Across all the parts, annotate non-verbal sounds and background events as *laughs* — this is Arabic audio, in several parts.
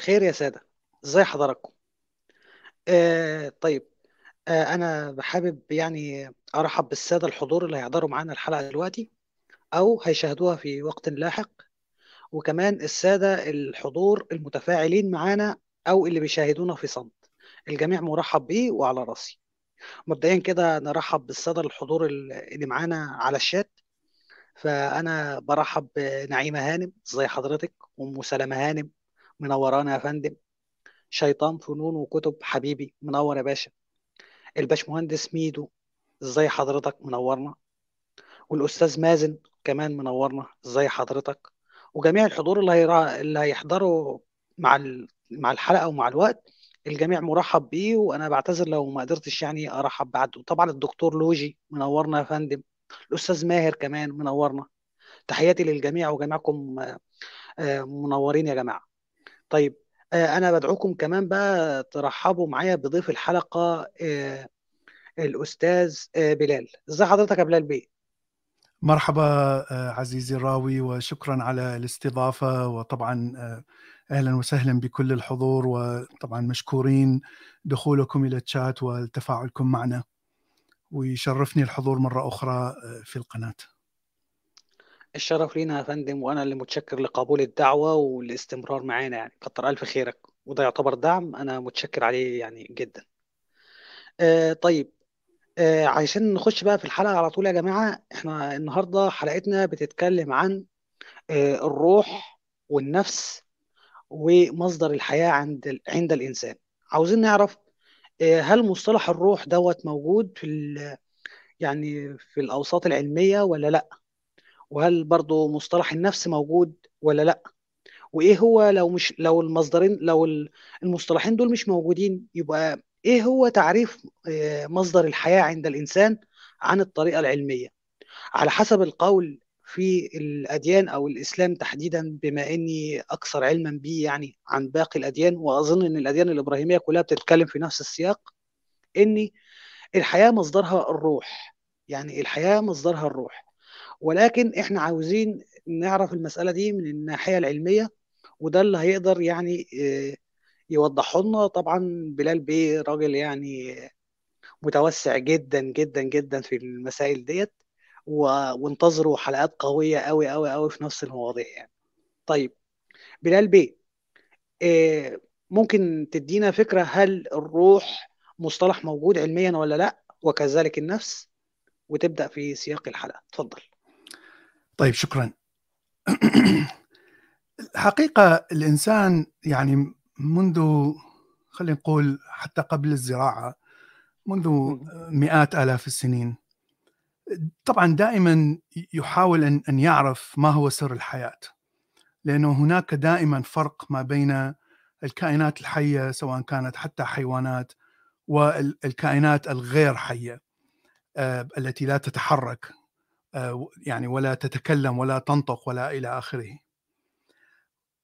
الخير يا سادة. إزاي حضراتكم؟ آه طيب آه أنا حابب يعني أرحب بالسادة الحضور اللي هيحضروا معانا الحلقة دلوقتي أو هيشاهدوها في وقت لاحق. وكمان السادة الحضور المتفاعلين معانا أو اللي بيشاهدونا في صمت. الجميع مرحب بيه وعلى راسي. مبدئيا كده نرحب بالسادة الحضور اللي معانا على الشات. فأنا برحب بنعيمة هانم. ازي حضرتك؟ ام سلمة هانم. منورانا يا فندم. شيطان فنون وكتب حبيبي منور يا باشا. الباشمهندس ميدو إزاي حضرتك منورنا؟ والأستاذ مازن كمان منورنا إزاي حضرتك؟ وجميع الحضور اللي هيرا... اللي هيحضروا مع ال... مع الحلقة ومع الوقت الجميع مرحب بيه وأنا بعتذر لو ما قدرتش يعني أرحب بعده. طبعا الدكتور لوجي منورنا يا فندم. الأستاذ ماهر كمان منورنا. تحياتي للجميع وجميعكم منورين يا جماعة. طيب أنا بدعوكم كمان بقى ترحبوا معايا بضيف الحلقة الأستاذ بلال. إزي حضرتك يا بلال بيه؟ مرحبا عزيزي الراوي وشكرا على الاستضافة وطبعا أهلا وسهلا بكل الحضور وطبعا مشكورين دخولكم إلى الشات وتفاعلكم معنا. ويشرفني الحضور مرة أخرى في القناة. الشرف لينا يا فندم وأنا اللي متشكر لقبول الدعوة والاستمرار معانا يعني. كتر ألف خيرك وده يعتبر دعم أنا متشكر عليه يعني جدا. آه طيب. آه عشان نخش بقى في الحلقة على طول يا جماعة إحنا النهارده حلقتنا بتتكلم عن آه الروح والنفس ومصدر الحياة عند عند الإنسان. عاوزين نعرف آه هل مصطلح الروح دوت موجود في يعني في الأوساط العلمية ولا لأ؟ وهل برضو مصطلح النفس موجود ولا لا؟ وإيه هو لو مش لو المصدرين لو المصطلحين دول مش موجودين يبقى إيه هو تعريف مصدر الحياة عند الإنسان عن الطريقة العلمية؟ على حسب القول في الأديان أو الإسلام تحديدا بما إني أكثر علما به يعني عن باقي الأديان وأظن إن الأديان الإبراهيمية كلها بتتكلم في نفس السياق ان الحياة مصدرها الروح. يعني الحياة مصدرها الروح. ولكن إحنا عاوزين نعرف المسألة دي من الناحية العلمية وده اللي هيقدر يعني يوضحه لنا. طبعا بلال بيه راجل يعني متوسع جدا جدا جدا في المسائل ديت وانتظروا حلقات قوية قوي قوي قوي في نفس المواضيع يعني. طيب بلال بيه ممكن تدينا فكرة هل الروح مصطلح موجود علميا ولا لأ؟ وكذلك النفس؟ وتبدأ في سياق الحلقة. اتفضل. طيب شكرا. *clears throat* الحقيقة الإنسان يعني منذ خلينا نقول حتى قبل الزراعة منذ مئات آلاف السنين طبعا دائما يحاول أن يعرف ما هو سر الحياة لأنه هناك دائما فرق ما بين الكائنات الحية سواء كانت حتى حيوانات والكائنات الغير حية التي لا تتحرك. يعني ولا تتكلم ولا تنطق ولا إلى آخره.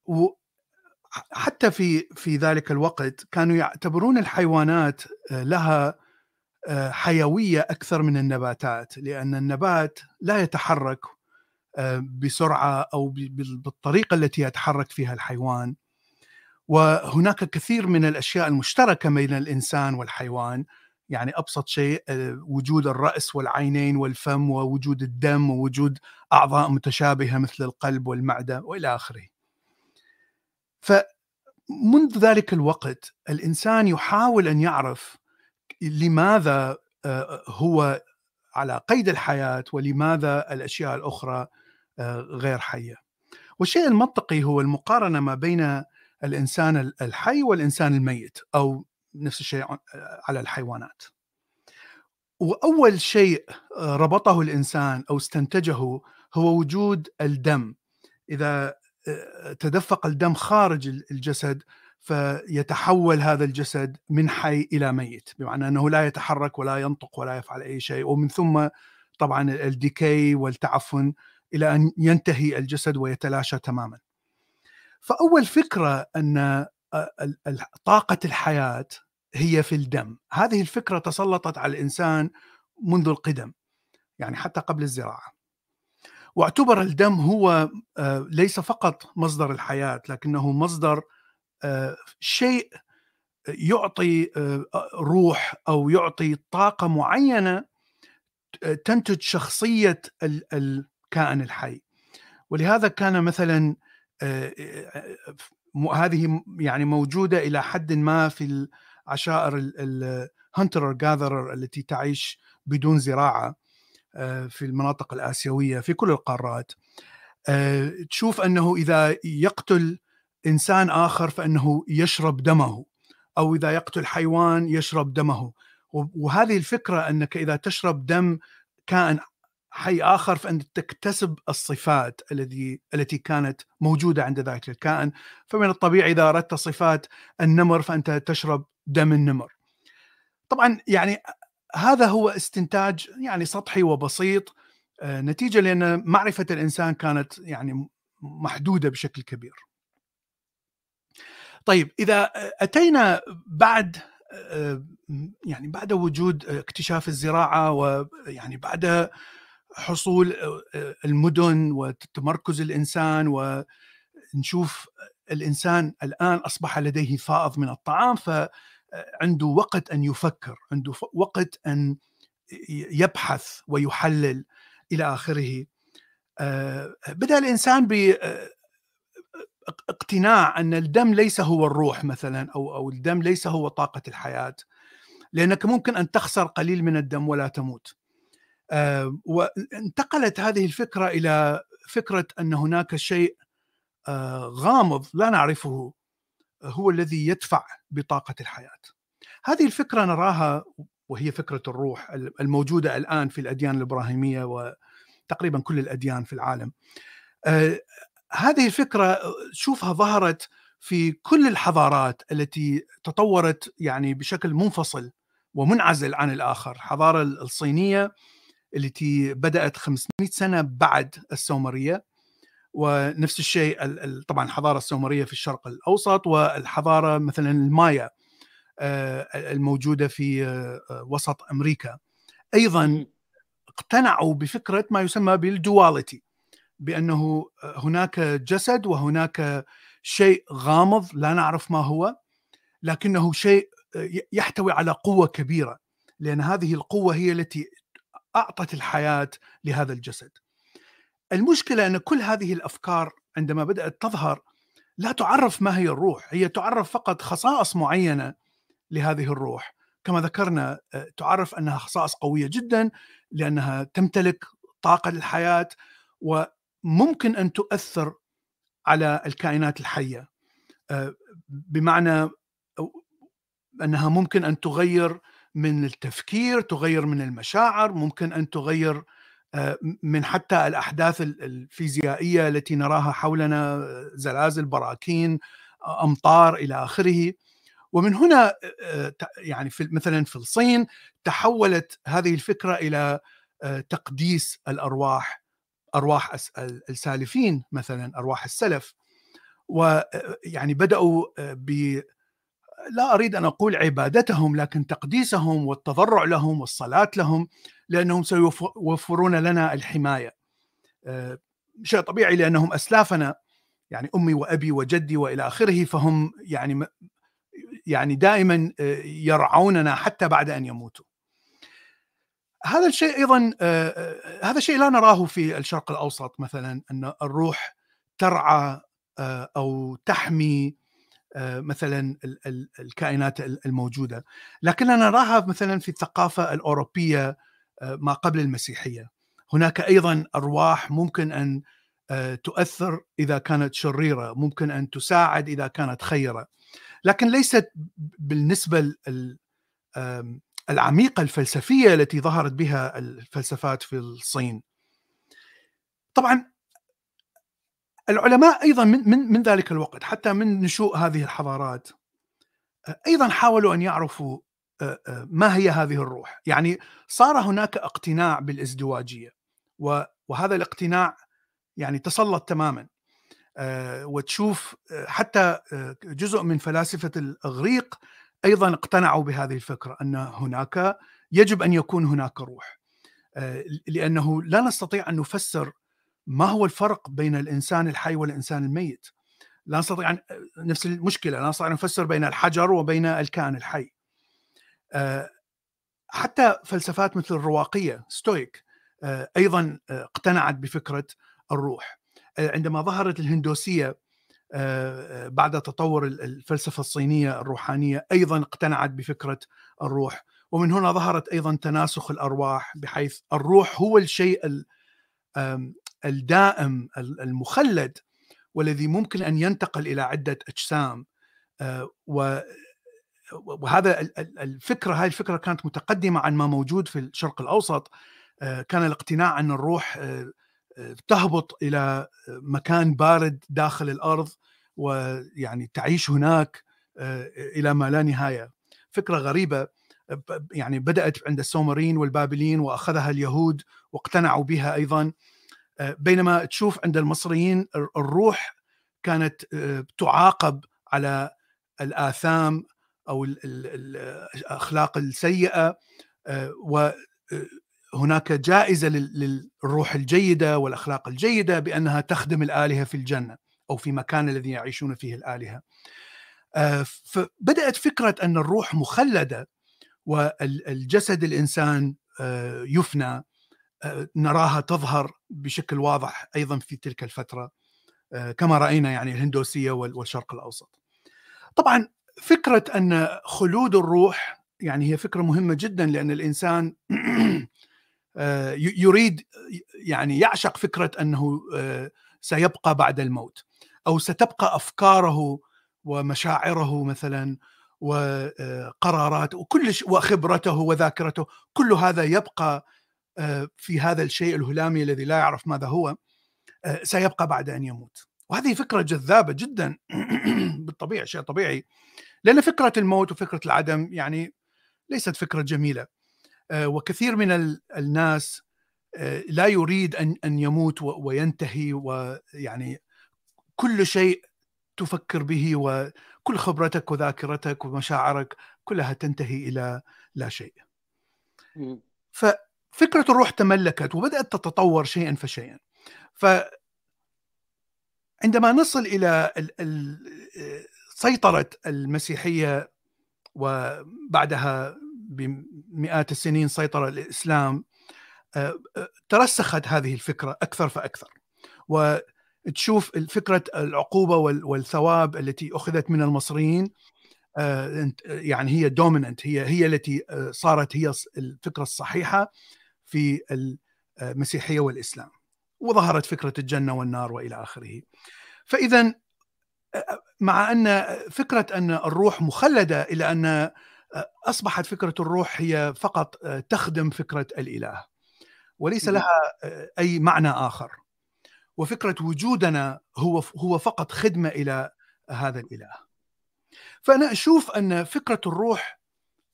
وحتى في في ذلك الوقت كانوا يعتبرون الحيوانات لها حيوية أكثر من النباتات لأن النبات لا يتحرك بسرعة أو بالطريقة التي يتحرك فيها الحيوان. وهناك كثير من الأشياء المشتركة بين الإنسان والحيوان يعني أبسط شيء وجود الرأس والعينين والفم ووجود الدم ووجود أعضاء متشابهة مثل القلب والمعدة وإلى آخره. فمنذ ذلك الوقت الإنسان يحاول أن يعرف لماذا هو على قيد الحياة ولماذا الأشياء الأخرى غير حية. والشيء المنطقي هو المقارنة ما بين الإنسان الحي والإنسان الميت أو نفس الشيء على الحيوانات. وأول شيء ربطه الإنسان أو استنتجه هو وجود الدم. إذا تدفق الدم خارج الجسد فيتحول هذا الجسد من حي إلى ميت. بمعنى أنه لا يتحرك ولا ينطق ولا يفعل أي شيء. ومن ثم طبعا الديكي والتعفن إلى أن ينتهي الجسد ويتلاشى تماما. فأول فكرة أن طاقة الحياة هي في الدم. هذه الفكرة تسلطت على الإنسان منذ القدم يعني حتى قبل الزراعة. واعتبر الدم هو ليس فقط مصدر الحياة لكنه مصدر شيء يعطي روح أو يعطي طاقة معينة تنتج شخصية الكائن الحي. ولهذا كان مثلا هذه يعني موجودة إلى حد ما في العشائر الهنتر جاذرر التي تعيش بدون زراعة في المناطق الآسيوية في كل القارات. تشوف أنه إذا يقتل إنسان آخر فإنه يشرب دمه أو إذا يقتل حيوان يشرب دمه. وهذه الفكرة أنك إذا تشرب دم كائن حي آخر فأنت تكتسب الصفات الذي التي كانت موجودة عند ذلك الكائن فمن الطبيعي إذا أردت صفات النمر فأنت تشرب دم النمر. طبعا يعني هذا هو استنتاج يعني سطحي وبسيط آه، نتيجة لأن معرفة الإنسان كانت يعني محدودة بشكل كبير. طيب إذا أتينا بعد آه، يعني بعد وجود اكتشاف الزراعة ويعني بعد حصول المدن وتمركز الإنسان ونشوف الإنسان الآن أصبح لديه فائض من الطعام فعنده وقت أن يفكر، عنده وقت أن يبحث ويحلل إلى آخره. آه، بدأ الإنسان ب اقتناع أن الدم ليس هو الروح مثلا أو أو الدم ليس هو طاقة الحياة لأنك ممكن أن تخسر قليل من الدم ولا تموت. آه، وانتقلت هذه الفكرة إلى فكرة أن هناك شيء آه، غامض لا نعرفه هو الذي يدفع بطاقة الحياة. هذه الفكرة نراها وهي فكرة الروح الموجودة الآن في الأديان الإبراهيمية وتقريبا كل الأديان في العالم. آه، هذه الفكرة شوفها ظهرت في كل الحضارات التي تطورت يعني بشكل منفصل ومنعزل عن الآخر، الحضاره الصينية التي بدأت 500 سنة بعد السومرية ونفس الشيء طبعا الحضارة السومرية في الشرق الأوسط والحضارة مثلا المايا آه، الموجودة في آه، وسط أمريكا. أيضا اقتنعوا بفكرة ما يسمى بالدواليتي بأنه هناك جسد وهناك شيء غامض لا نعرف ما هو لكنه شيء يحتوي على قوة كبيرة لأن هذه القوة هي التي أعطت الحياة لهذا الجسد. المشكلة أن كل هذه الأفكار عندما بدأت تظهر لا تعرف ما هي الروح، هي تعرف فقط خصائص معينة لهذه الروح، كما ذكرنا تعرف أنها خصائص قوية جدا لأنها تمتلك طاقة للحياة وممكن أن تؤثر على الكائنات الحية بمعنى أنها ممكن أن تغير من التفكير تغير من المشاعر ممكن أن تغير آه، من حتى الأحداث الفيزيائية التي نراها حولنا زلازل براكين أمطار إلى آخره. ومن هنا آه، يعني في مثلا في الصين تحولت هذه الفكرة إلى آه، تقديس الأرواح أرواح السالفين مثلا أرواح السلف. ويعني بدأوا ب لا أريد أن أقول عبادتهم لكن تقديسهم والتضرع لهم والصلاة لهم لأنهم سيوفرون لنا الحماية. آه، شيء طبيعي لأنهم أسلافنا يعني أمي وأبي وجدي وإلى آخره فهم يعني يعني دائما آه، يرعوننا حتى بعد أن يموتوا. هذا الشيء أيضا آه، هذا الشيء لا نراه في الشرق الأوسط مثلا أن الروح ترعى أو تحمي مثلا الكائنات الموجودة. لكننا نراها مثلا في الثقافة الأوروبية آه، ما قبل المسيحية. هناك أيضا أرواح ممكن أن آه، تؤثر إذا كانت شريرة ممكن أن تساعد إذا كانت خيرة. لكن ليست بالنسبة العميقة الفلسفية التي ظهرت بها الفلسفات في الصين. طبعا العلماء أيضا من من من ذلك الوقت حتى من نشوء هذه الحضارات أيضا حاولوا أن يعرفوا ما هي هذه الروح. يعني صار هناك اقتناع بالإزدواجية وهذا الاقتناع يعني تسلط تماما. وتشوف حتى جزء من فلاسفة الأغريق أيضا اقتنعوا بهذه الفكرة أن هناك يجب أن يكون هناك روح. لأنه لا نستطيع أن نفسر ما هو الفرق بين الإنسان الحي والإنسان الميت؟ لا نستطيع أن نفس المشكلة لا نستطيع أن نفسر بين الحجر وبين الكائن الحي. آه، حتى فلسفات مثل الرواقية ستويك آه، أيضا اقتنعت بفكرة الروح. عندما ظهرت الهندوسية بعد تطور الفلسفة الصينية الروحانية أيضا اقتنعت بفكرة الروح. ومن هنا ظهرت أيضا تناسخ الأرواح بحيث الروح هو الشيء الدائم المخلد والذي ممكن أن ينتقل إلى عدة أجسام. آه، وهذا الفكرة هذه الفكرة كانت متقدمة عن ما موجود في الشرق الأوسط. آه، كان الاقتناع أن الروح آه، تهبط إلى مكان بارد داخل الأرض ويعني تعيش هناك إلى ما لا نهاية. فكرة غريبة يعني بدأت عند السومريين والبابليين وأخذها اليهود واقتنعوا بها أيضا. بينما تشوف عند المصريين الروح كانت آه، تعاقب على الآثام أو الأخلاق السيئة آه، وهناك جائزة للروح الجيدة والأخلاق الجيدة بأنها تخدم الآلهة في الجنة أو في مكان الذي يعيشون فيه الآلهة. آه، فبدات فكرة أن الروح مخلدة والجسد الإنسان يفنى نراها تظهر بشكل واضح أيضا في تلك الفترة آه، كما رأينا يعني الهندوسية والشرق الأوسط. طبعا فكرة أن خلود الروح يعني هي فكرة مهمة جدا لأن الإنسان *clears throat* آه، يريد يعني يعشق فكرة أنه آه، سيبقى بعد الموت أو ستبقى أفكاره ومشاعره مثلا وقراراته وكل وخبرته وذاكرته كل هذا يبقى في هذا الشيء الهلامي الذي لا يعرف ماذا هو آه، سيبقى بعد أن يموت. وهذه فكرة جذابة جدا. *clears throat* بالطبيعة شيء طبيعي. لأن فكرة الموت وفكرة العدم يعني ليست فكرة جميلة. آه، وكثير من الناس آه، لا يريد أن أن يموت وينتهي ويعني كل شيء تفكر به وكل خبرتك وذاكرتك ومشاعرك كلها تنتهي إلى لا شيء. ففكره الروح تملكت وبدأت تتطور شيئا فشيئا. ف عندما نصل إلى سيطرة المسيحية وبعدها بمئات السنين سيطر الإسلام آه، آه، ترسخت هذه الفكرة أكثر فأكثر وتشوف فكره العقوبة والثواب التي أخذت من المصريين آه، يعني هي دوميننت هي هي التي صارت هي الفكرة الصحيحة في المسيحية والإسلام وظهرت فكرة الجنة والنار وإلى آخره. فاذا مع أن فكرة أن الروح مخلدة إلى أن أصبحت فكرة الروح هي فقط تخدم فكرة الإله وليس لها أي معنى آخر. وفكرة وجودنا هو هو فقط خدمة إلى هذا الإله. فأنا أشوف أن فكرة الروح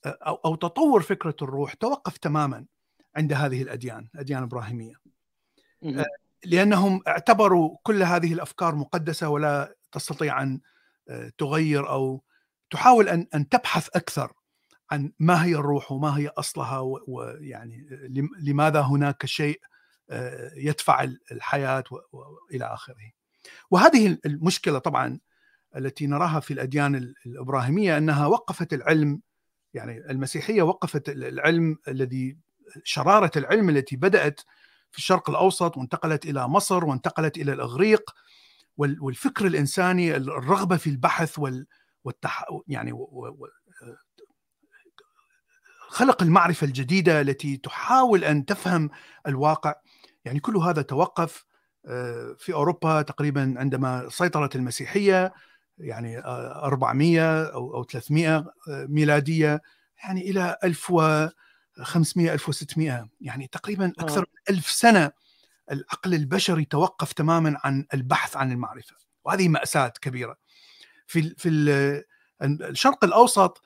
أو أو تطور فكرة الروح توقف تماما عند هذه الأديان، الأديان الإبراهيمية. لأنهم اعتبروا كل هذه الأفكار مقدسة ولا تستطيع أن آه، تغير أو تحاول أن أن تبحث أكثر عن ما هي الروح وما هي أصلها ويعني لماذا هناك شيء آه، يدفع الحياة والى آخره. وهذه المشكلة طبعا التي نراها في الأديان الإبراهيمية أنها وقفت العلم يعني المسيحية وقفت العلم الذي شرارة العلم التي بدأت في الشرق الأوسط وانتقلت إلى مصر وانتقلت إلى الإغريق والفكر الإنساني الرغبة في البحث وال والتح... يعني و... و... خلق المعرفة الجديدة التي تحاول أن تفهم الواقع. يعني كل هذا توقف آه، في أوروبا تقريبا عندما سيطرت المسيحية يعني 400 أو أو 300 آه، ميلادية يعني إلى 1000 500 1600 يعني تقريبا أكثر آه. من ألف سنة العقل البشري توقف تماما عن البحث عن المعرفة وهذه مأساة كبيرة في في الشرق الأوسط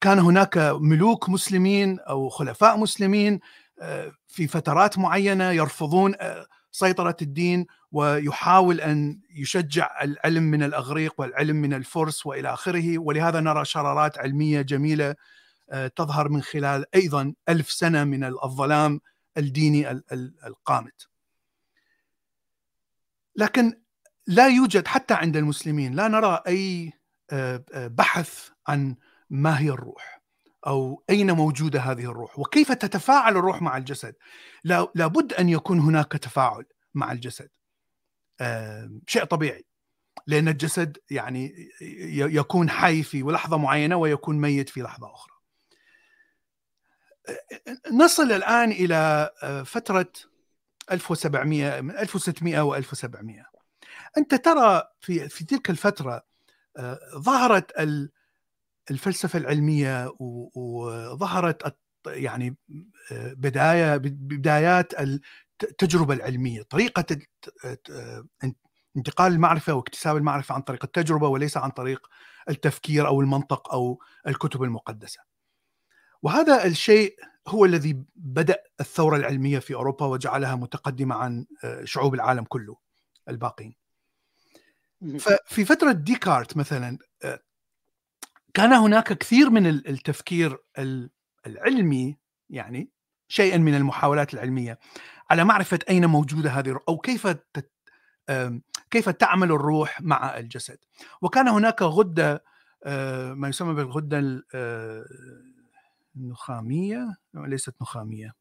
كان هناك ملوك مسلمين أو خلفاء مسلمين آه، في فترات معينة يرفضون آه، سيطرة الدين ويحاول أن يشجع العلم من الأغريق والعلم من الفرس وإلى آخره ولهذا نرى شرارات علمية جميلة تظهر من خلال أيضا ألف سنة من الظلام الديني القامت. لكن لا يوجد حتى عند المسلمين لا نرى أي آه، آه، بحث عن ما هي الروح أو أين موجوده هذه الروح وكيف تتفاعل الروح مع الجسد. لا لابد أن يكون هناك تفاعل مع الجسد. شيء طبيعي لأن الجسد يعني يكون حي في لحظة معينة ويكون ميت في لحظة أخرى. نصل الآن إلى فترة 1700 من 1600 و 1700 أنت ترى في في تلك الفترة ظهرت الفلسفة العلمية وظهرت يعني بداية بدايات التجربة العلمية طريقة انتقال المعرفة واكتساب المعرفة عن طريق التجربة وليس عن طريق التفكير أو المنطق أو الكتب المقدسة. وهذا الشيء هو الذي بدأ الثورة العلمية في أوروبا وجعلها متقدمة عن شعوب العالم كله الباقين. ففي فترة ديكارت مثلا كان هناك كثير من التفكير العلمي يعني شيئا من المحاولات العلمية على معرفة أين موجودة هذه أو كيف كيف تعمل الروح مع الجسد وكان هناك غدة ما يسمى بالغدة النخاميه ليست نخامية.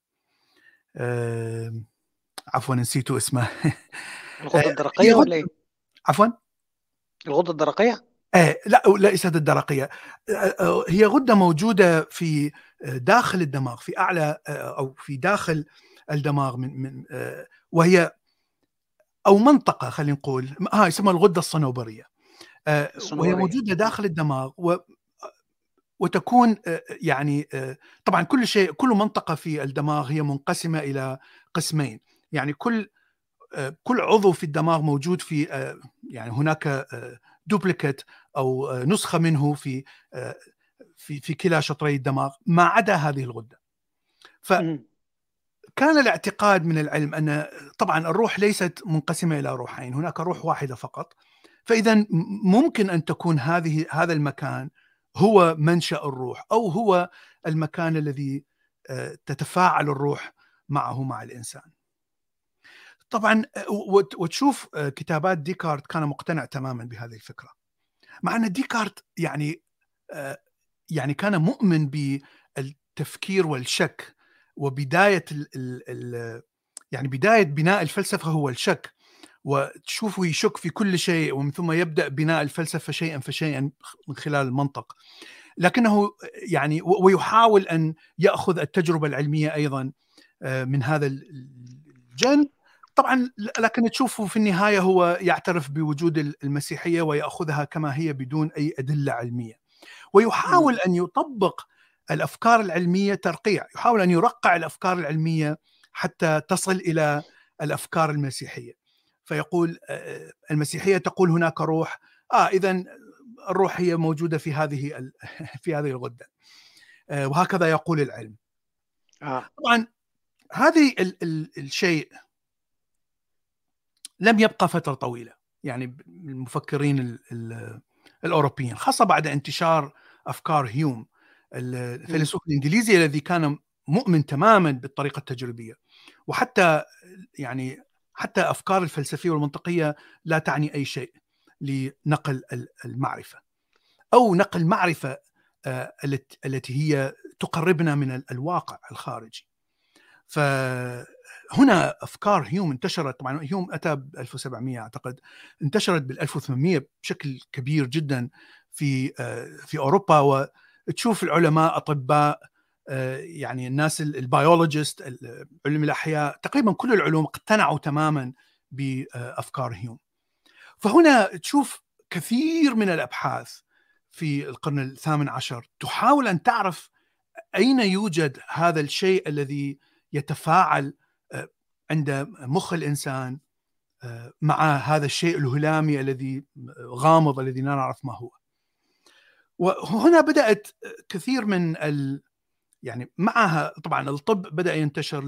عفوا نسيت اسمها *laughs* الغدة الدرقية ولا إيه؟ عفوا؟ الغدة الدرقية؟ آه لا ليست الدرقية. آه هي غدة موجودة في داخل الدماغ في أعلى آه أو في داخل الدماغ من من آه وهي أو منطقة خلينا نقول. ها يسمى الغدة الصنوبرية. آه وهي موجودة داخل الدماغ وتكون يعني طبعا كل شيء كل منطقة في الدماغ هي منقسمة إلى قسمين يعني كل كل عضو في الدماغ موجود في يعني هناك دوبليكت أو نسخة منه في في في كلا شطري الدماغ ما عدا هذه الغدة. فكان الاعتقاد من العلم أن طبعا الروح ليست منقسمة إلى روحين، هناك روح واحدة فقط. فاذا ممكن أن تكون هذه هذا المكان هو منشأ الروح أو هو المكان الذي تتفاعل الروح معه مع الإنسان. طبعا وتشوف كتابات ديكارت كان مقتنع تماما بهذه الفكرة مع أن ديكارت يعني يعني كان مؤمن بالتفكير والشك وبداية ال ال يعني بداية بناء الفلسفة هو الشك وتشوفه يشك في كل شيء ومن ثم يبدأ بناء الفلسفة شيئا فشيئا من خلال المنطق. لكنه يعني ويحاول أن يأخذ التجربة العلمية أيضا من هذا الجانب. طبعا لكن تشوفه في النهاية هو يعترف بوجود المسيحية ويأخذها كما هي بدون أي أدلة علمية. ويحاول أن يطبق الأفكار العلمية ترقيع يحاول أن يرقع الأفكار العلمية حتى تصل إلى الأفكار المسيحية. فيقول المسيحية تقول هناك روح. آه اذا الروح هي موجودة في هذه *laughs* في هذه الغدة. وهكذا يقول العلم. آه. طبعا هذه الشيء لم يبقى فترة طويلة. يعني المفكرين الأوروبيين خاصة بعد انتشار أفكار هيوم الفيلسوف الإنجليزي الذي كان مؤمن تماما بالطريقة التجريبية. وحتى يعني حتى أفكار الفلسفية والمنطقية لا تعني أي شيء لنقل المعرفة. أو نقل معرفه آه، التي هي تقربنا من الواقع الخارجي. ف هنا أفكار هيوم انتشرت. طبعا هيوم أتى ب 1700 أعتقد. انتشرت بال 1800 بشكل كبير جدا في آه، في أوروبا. وتشوف العلماء أطباء يعني الناس البيولوجيست علم الأحياء تقريبا كل العلوم اقتنعوا تماما بافكار هيوم فهنا تشوف كثير من الأبحاث في القرن الثامن عشر تحاول أن تعرف أين يوجد هذا الشيء الذي يتفاعل عند مخ الإنسان آه، مع هذا الشيء الهلامي الذي غامض الذي لا نعرف ما هو. وهنا بدأت كثير من ال يعني معها طبعا الطب بدأ ينتشر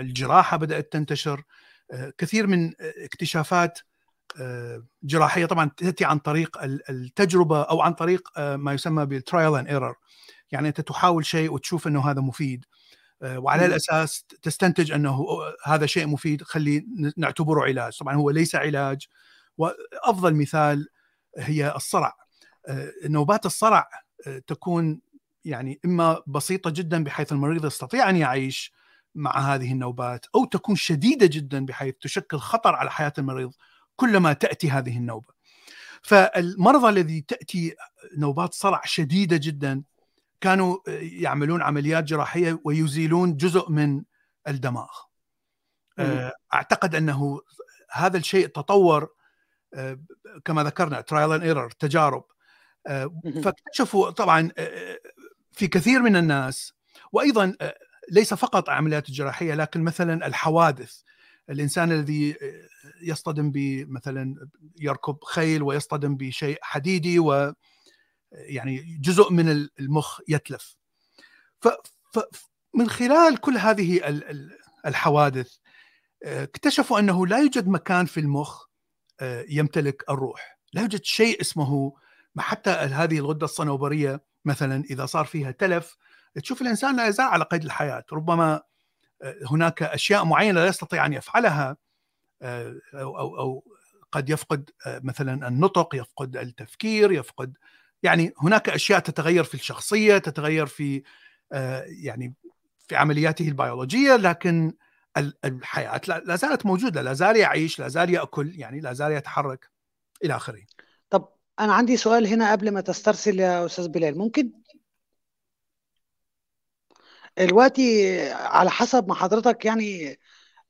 الجراحة بدأت تنتشر آه، كثير من اكتشافات آه، جراحية طبعا تأتي عن طريق التجربة أو عن طريق ما يسمى بال trial and error يعني أنت تحاول شيء وتشوف إنه هذا مفيد آه، وعلى الأساس تستنتج إنه هذا شيء مفيد خلي نعتبره علاج. طبعا هو ليس علاج وأفضل مثال هي الصرع. نوبات الصرع تكون يعني إما بسيطة جدا بحيث المريض يستطيع أن يعيش مع هذه النوبات أو تكون شديدة جدا بحيث تشكل خطر على حياة المريض كلما تأتي هذه النوبة. فالمرضى الذي تأتي نوبات صرع شديدة جدا كانوا يعملون عمليات جراحية ويزيلون جزء من الدماغ. أعتقد أنه هذا الشيء تطور كما ذكرنا trial and error تجارب فاكتشفوا طبعا في كثير من الناس وأيضا ليس فقط عمليات الجراحيه لكن مثلا الحوادث. الإنسان الذي يصطدم بمثلا يركب خيل ويصطدم بشيء حديدي و يعني جزء من المخ يتلف. فمن خلال كل هذه الحوادث اكتشفوا أنه لا يوجد مكان في المخ يمتلك الروح. لا يوجد شيء اسمه حتى هذه الغدة الصنوبرية مثلا إذا صار فيها تلف تشوف الإنسان لا يزال على قيد الحياة. ربما هناك أشياء معينة لا يستطيع أن يفعلها أو أو, أو قد يفقد مثلا النطق يفقد التفكير يفقد يعني هناك أشياء تتغير في الشخصية تتغير في يعني في عملياته البيولوجية لكن الحياة لا زالت موجودة لا زال يعيش لا زال يأكل يعني لا زال يتحرك إلى آخره. أنا عندي سؤال هنا قبل ما تسترسل يا أستاذ بلال. ممكن؟ دلوقتي على حسب ما حضرتك يعني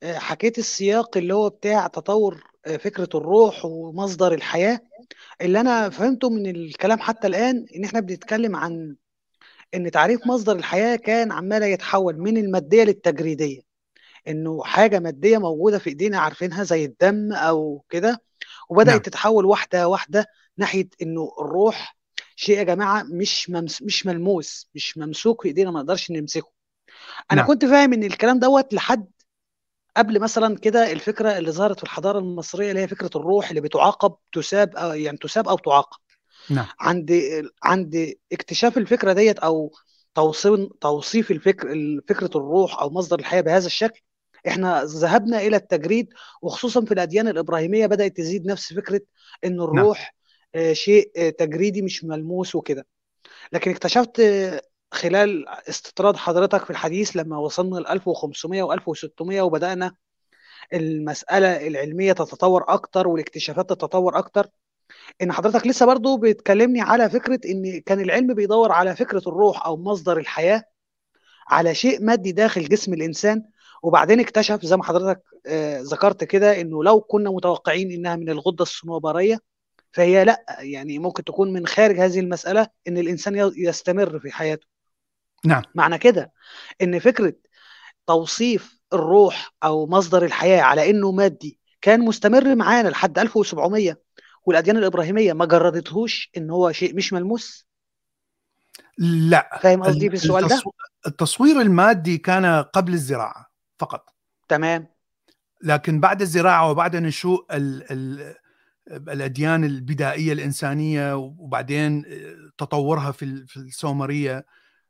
حكيت السياق اللي هو بتاع تطور فكرة الروح ومصدر الحياة. اللي أنا فهمته من الكلام حتى الآن إن إحنا بنتكلم عن إن تعريف مصدر الحياة كان عمال يتحول من المادية للتجريدية. إنه حاجة مادية موجودة في إيدينا عارفينها زي الدم أو كده وبدأت نعم. تتحول واحدة واحدة ناحية إنه الروح شيء يا جماعة مش ممس مش ملموس مش ممسوك في إيدينا ما نقدرش نمسكه أنا نعم. كنت فاهم إن الكلام دوت لحد قبل مثلا كده الفكرة اللي ظهرت في الحضارة المصرية اللي هي فكرة الروح اللي بتعاقب تساب أو يعني تساب أو تعاقب نعم عند عند اكتشاف الفكرة ديت أو توصيف توصيف الفكر فكرة الروح أو مصدر الحياة بهذا الشكل إحنا ذهبنا إلى التجريد وخصوصا في الأديان الإبراهيمية بدأت تزيد نفس فكرة إن الروح نعم. شيء تجريدي مش ملموس وكده. لكن اكتشفت خلال استطراد حضرتك في الحديث لما وصلنا ل 1500 و 1600 وبدأنا المسألة العلمية تتطور أكتر والاكتشافات تتطور أكتر إن حضرتك لسه برضو بتكلمني على فكرة إن كان العلم بيدور على فكرة الروح أو مصدر الحياة على شيء مادي داخل جسم الإنسان. وبعدين اكتشف زي ما حضرتك آه ذكرت كده إنه لو كنا متوقعين إنها من الغدة الصنوبرية فهي لا يعني ممكن تكون من خارج هذه المسألة إن الإنسان يستمر في حياته. نعم. معنى كده إن فكرة توصيف الروح أو مصدر الحياة على إنه مادي كان مستمر معانا لحد 1700 والأديان الإبراهيمية ما جردتهوش إن هو شيء مش ملموس؟ لا. فاهم قصدي في السؤال ده؟ التصوير المادي كان قبل الزراعة فقط. تمام. لكن بعد الزراعة وبعد نشوء ال ال الأديان البدائية الإنسانية وبعدين تطورها في في السومرية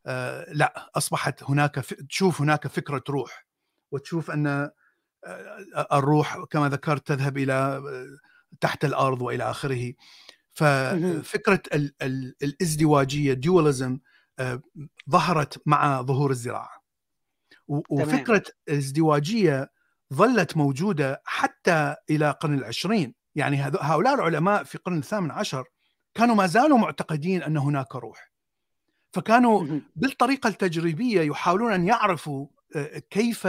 آه لا أصبحت هناك. تشوف هناك فكرة روح وتشوف أن آه الروح كما ذكرت تذهب إلى تحت الأرض وإلى آخره. ففكرة ال... ال... الازدواجية ديوليزم آه ظهرت مع ظهور الزراعة. وفكرة الازدواجية ظلت موجودة حتى إلى القرن العشرين. يعني هؤلاء العلماء في القرن الثامن عشر كانوا ما زالوا معتقدين أن هناك روح. فكانوا بالطريقة التجريبية يحاولون أن يعرفوا كيف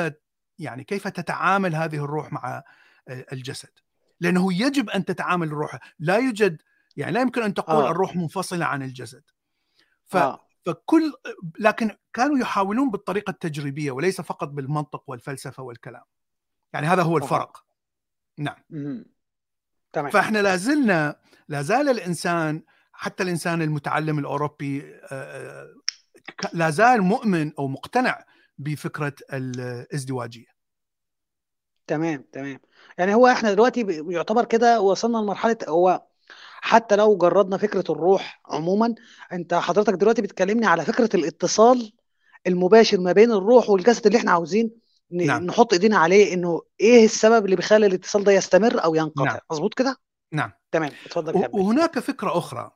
يعني كيف تتعامل هذه الروح مع الجسد. لأنه يجب أن تتعامل الروح. لا يوجد يعني لا يمكن أن تقول آه. الروح منفصلة عن الجسد. ف آه. فكل لكن كانوا يحاولون بالطريقة التجريبية وليس فقط بالمنطق والفلسفة والكلام. يعني هذا هو الفرق. نعم. تمام. فاحنا لازلنا لا زال الإنسان حتى الإنسان المتعلم الأوروبي لا زال مؤمن أو مقتنع بفكرة الازدواجية. تمام تمام. يعني هو إحنا دلوقتي يعتبر كده وصلنا لمرحلة هو حتى لو جردنا فكرة الروح عموما أنت حضرتك دلوقتي بتكلمني على فكرة الاتصال المباشر ما بين الروح والجسد اللي إحنا عاوزين نعم. نحط ايدينا عليه انه إيه السبب اللي بيخلي الاتصال ده يستمر أو ينقطع نعم. مظبوط كده نعم تمام اتفضل كمل وهناك فكرة أخرى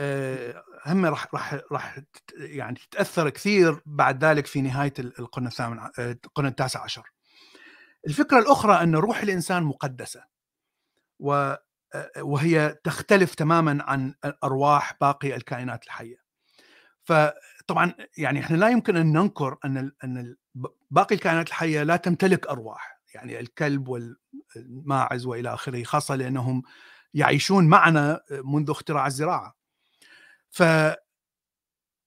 آه، هم راح راح راح يعني تتأثر كثير بعد ذلك في نهاية القرن الثامن آه، القرن التاسع عشر. الفكرة الأخرى أن روح الإنسان مقدسة و وهي تختلف تماما عن أرواح باقي الكائنات الحية. فطبعا يعني إحنا لا يمكن أن ننكر أن أن باقي الكائنات الحية لا تمتلك أرواح، يعني الكلب والماعز وإلى آخره خاصة لأنهم يعيشون معنا منذ اختراع الزراعة. ف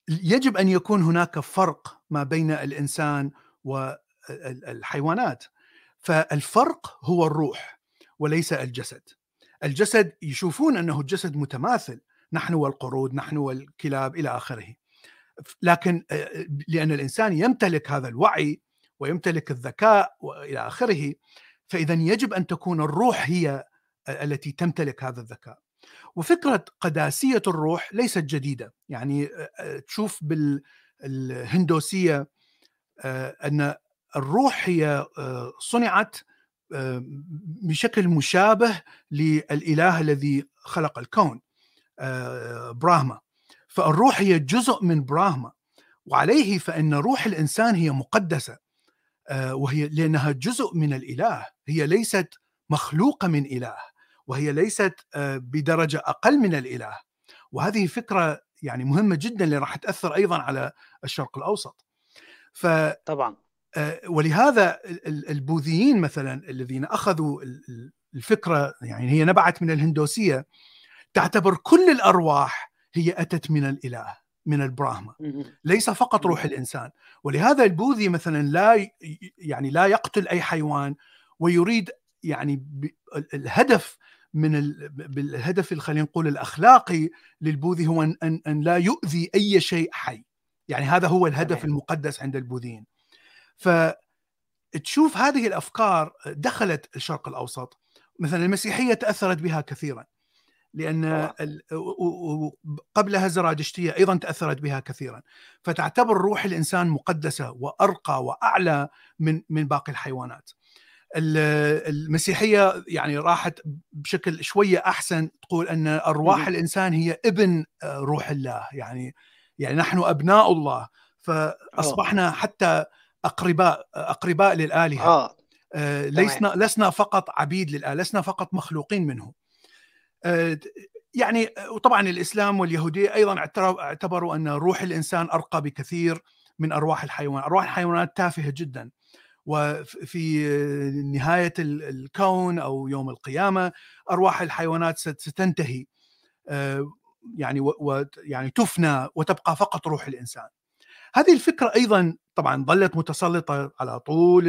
يجب أن يكون هناك فرق ما بين الإنسان والحيوانات. فالفرق هو الروح وليس الجسد. الجسد يشوفون أنه الجسد متماثل نحن والقرود نحن والكلاب إلى آخره. لكن لأن الإنسان يمتلك هذا الوعي ويمتلك الذكاء وإلى آخره فإذا يجب أن تكون الروح هي التي تمتلك هذا الذكاء. وفكرة قداسية الروح ليست جديدة. يعني تشوف بالهندوسيه أن الروح هي صنعت بشكل مشابه للإله الذي خلق الكون براهما. فالروح هي جزء من براهما. وعليه فإن روح الإنسان هي مقدسة. وهي لأنها جزء من الإله هي ليست مخلوقه من إله وهي ليست بدرجة أقل من الإله. وهذه فكرة يعني مهمة جدا اللي راح تأثر أيضا على الشرق الأوسط. ف طبعا. ولهذا البوذيين مثلا الذين أخذوا الفكرة يعني هي نبعت من الهندوسية تعتبر كل الأرواح هي أتت من الإله. من البراهما ليس فقط روح الإنسان. ولهذا البوذي مثلا لا يعني لا يقتل أي حيوان ويريد يعني الهدف من بالهدف خلينا نقول الأخلاقي للبوذي هو ان ان لا يؤذي أي شيء حي. يعني هذا هو الهدف المقدس عند البوذيين. فتشوف هذه الأفكار دخلت الشرق الأوسط. مثلا المسيحية تأثرت بها كثيرا. لأن قبلها الزرادشتيه أيضا تأثرت بها كثيرا. فتعتبر روح الإنسان مقدسة وأرقى وأعلى من من باقي الحيوانات. المسيحية يعني راحت بشكل شوية أحسن تقول أن أرواح الإنسان هي ابن روح الله. يعني يعني نحن أبناء الله. فأصبحنا حتى أقرباء أقرباء للآلهة. آه. آه لسنا لسنا فقط عبيد للاله لسنا فقط مخلوقين منه. آه يعني وطبعا الإسلام واليهودية أيضا اعتبروا أن روح الإنسان أرقى بكثير من أرواح الحيوان، أرواح الحيوانات تافهة جدا وفي نهاية الكون أو يوم القيامة أرواح الحيوانات ستنتهي آه، يعني يعني تفنى وتبقى فقط روح الإنسان. هذه الفكرة أيضا طبعا ظلت متسلطة على طول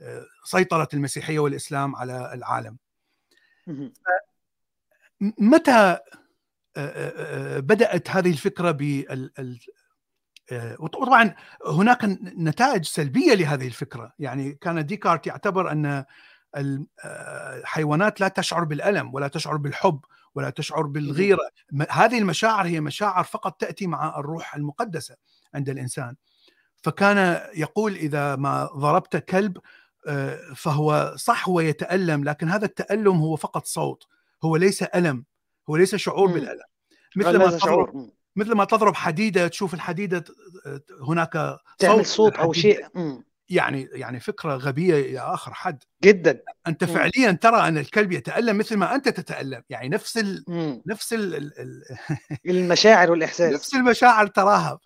آه، سيطرة المسيحية والإسلام على العالم. متى آه، بدأت هذه الفكرة بال وطبعا هناك نتائج سلبية لهذه الفكرة. يعني كان ديكارت يعتبر أن الحيوانات لا تشعر بالألم ولا تشعر بالحب ولا تشعر بالغيرة. هذه المشاعر هي مشاعر فقط تأتي مع الروح المقدسة عند الإنسان. فكان يقول إذا ما ضربت كلب فهو صح هو يتألم لكن هذا التألم هو فقط صوت. هو ليس ألم هو ليس شعور بالألم. مثل ما شعور. مثل ما تضرب حديدة تشوف الحديدة هناك تعمل صوت أو شيء. يعني يعني فكرة غبية إلى آخر حد. جدا. أنت فعليا ترى أن الكلب يتألم مثل ما أنت تتألم. يعني نفس ال مم. نفس ال ال *laughs* المشاعر والإحساس. نفس المشاعر تراها.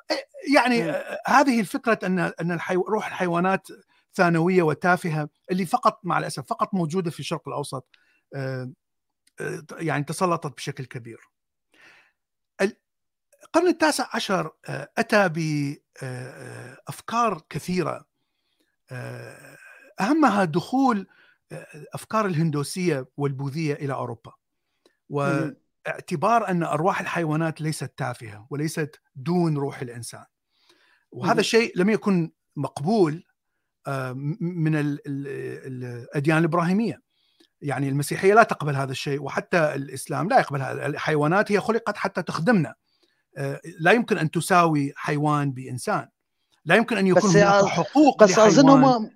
يعني مم. هذه الفكرة أن أن الحيو... روح الحيوانات ثانوية وتافهة اللي فقط مع الأسف فقط موجودة في الشرق الأوسط. يعني تسلطت بشكل كبير. القرن التاسع عشر آه، أتى بأفكار آه، كثيرة. آه، أهمها دخول أفكار الهندوسية والبوذية إلى أوروبا. واعتبار أن أرواح الحيوانات ليست تافهة وليست دون روح الإنسان. وهذا الشيء لم يكن مقبول من الأديان الإبراهيمية. يعني المسيحية لا تقبل هذا الشيء وحتى الإسلام لا يقبل هذا الحيوانات هي خلقت حتى تخدمنا. آه، لا يمكن أن تساوي حيوان بإنسان. لا يمكن أن يكون هناك حقوق بس أظن هم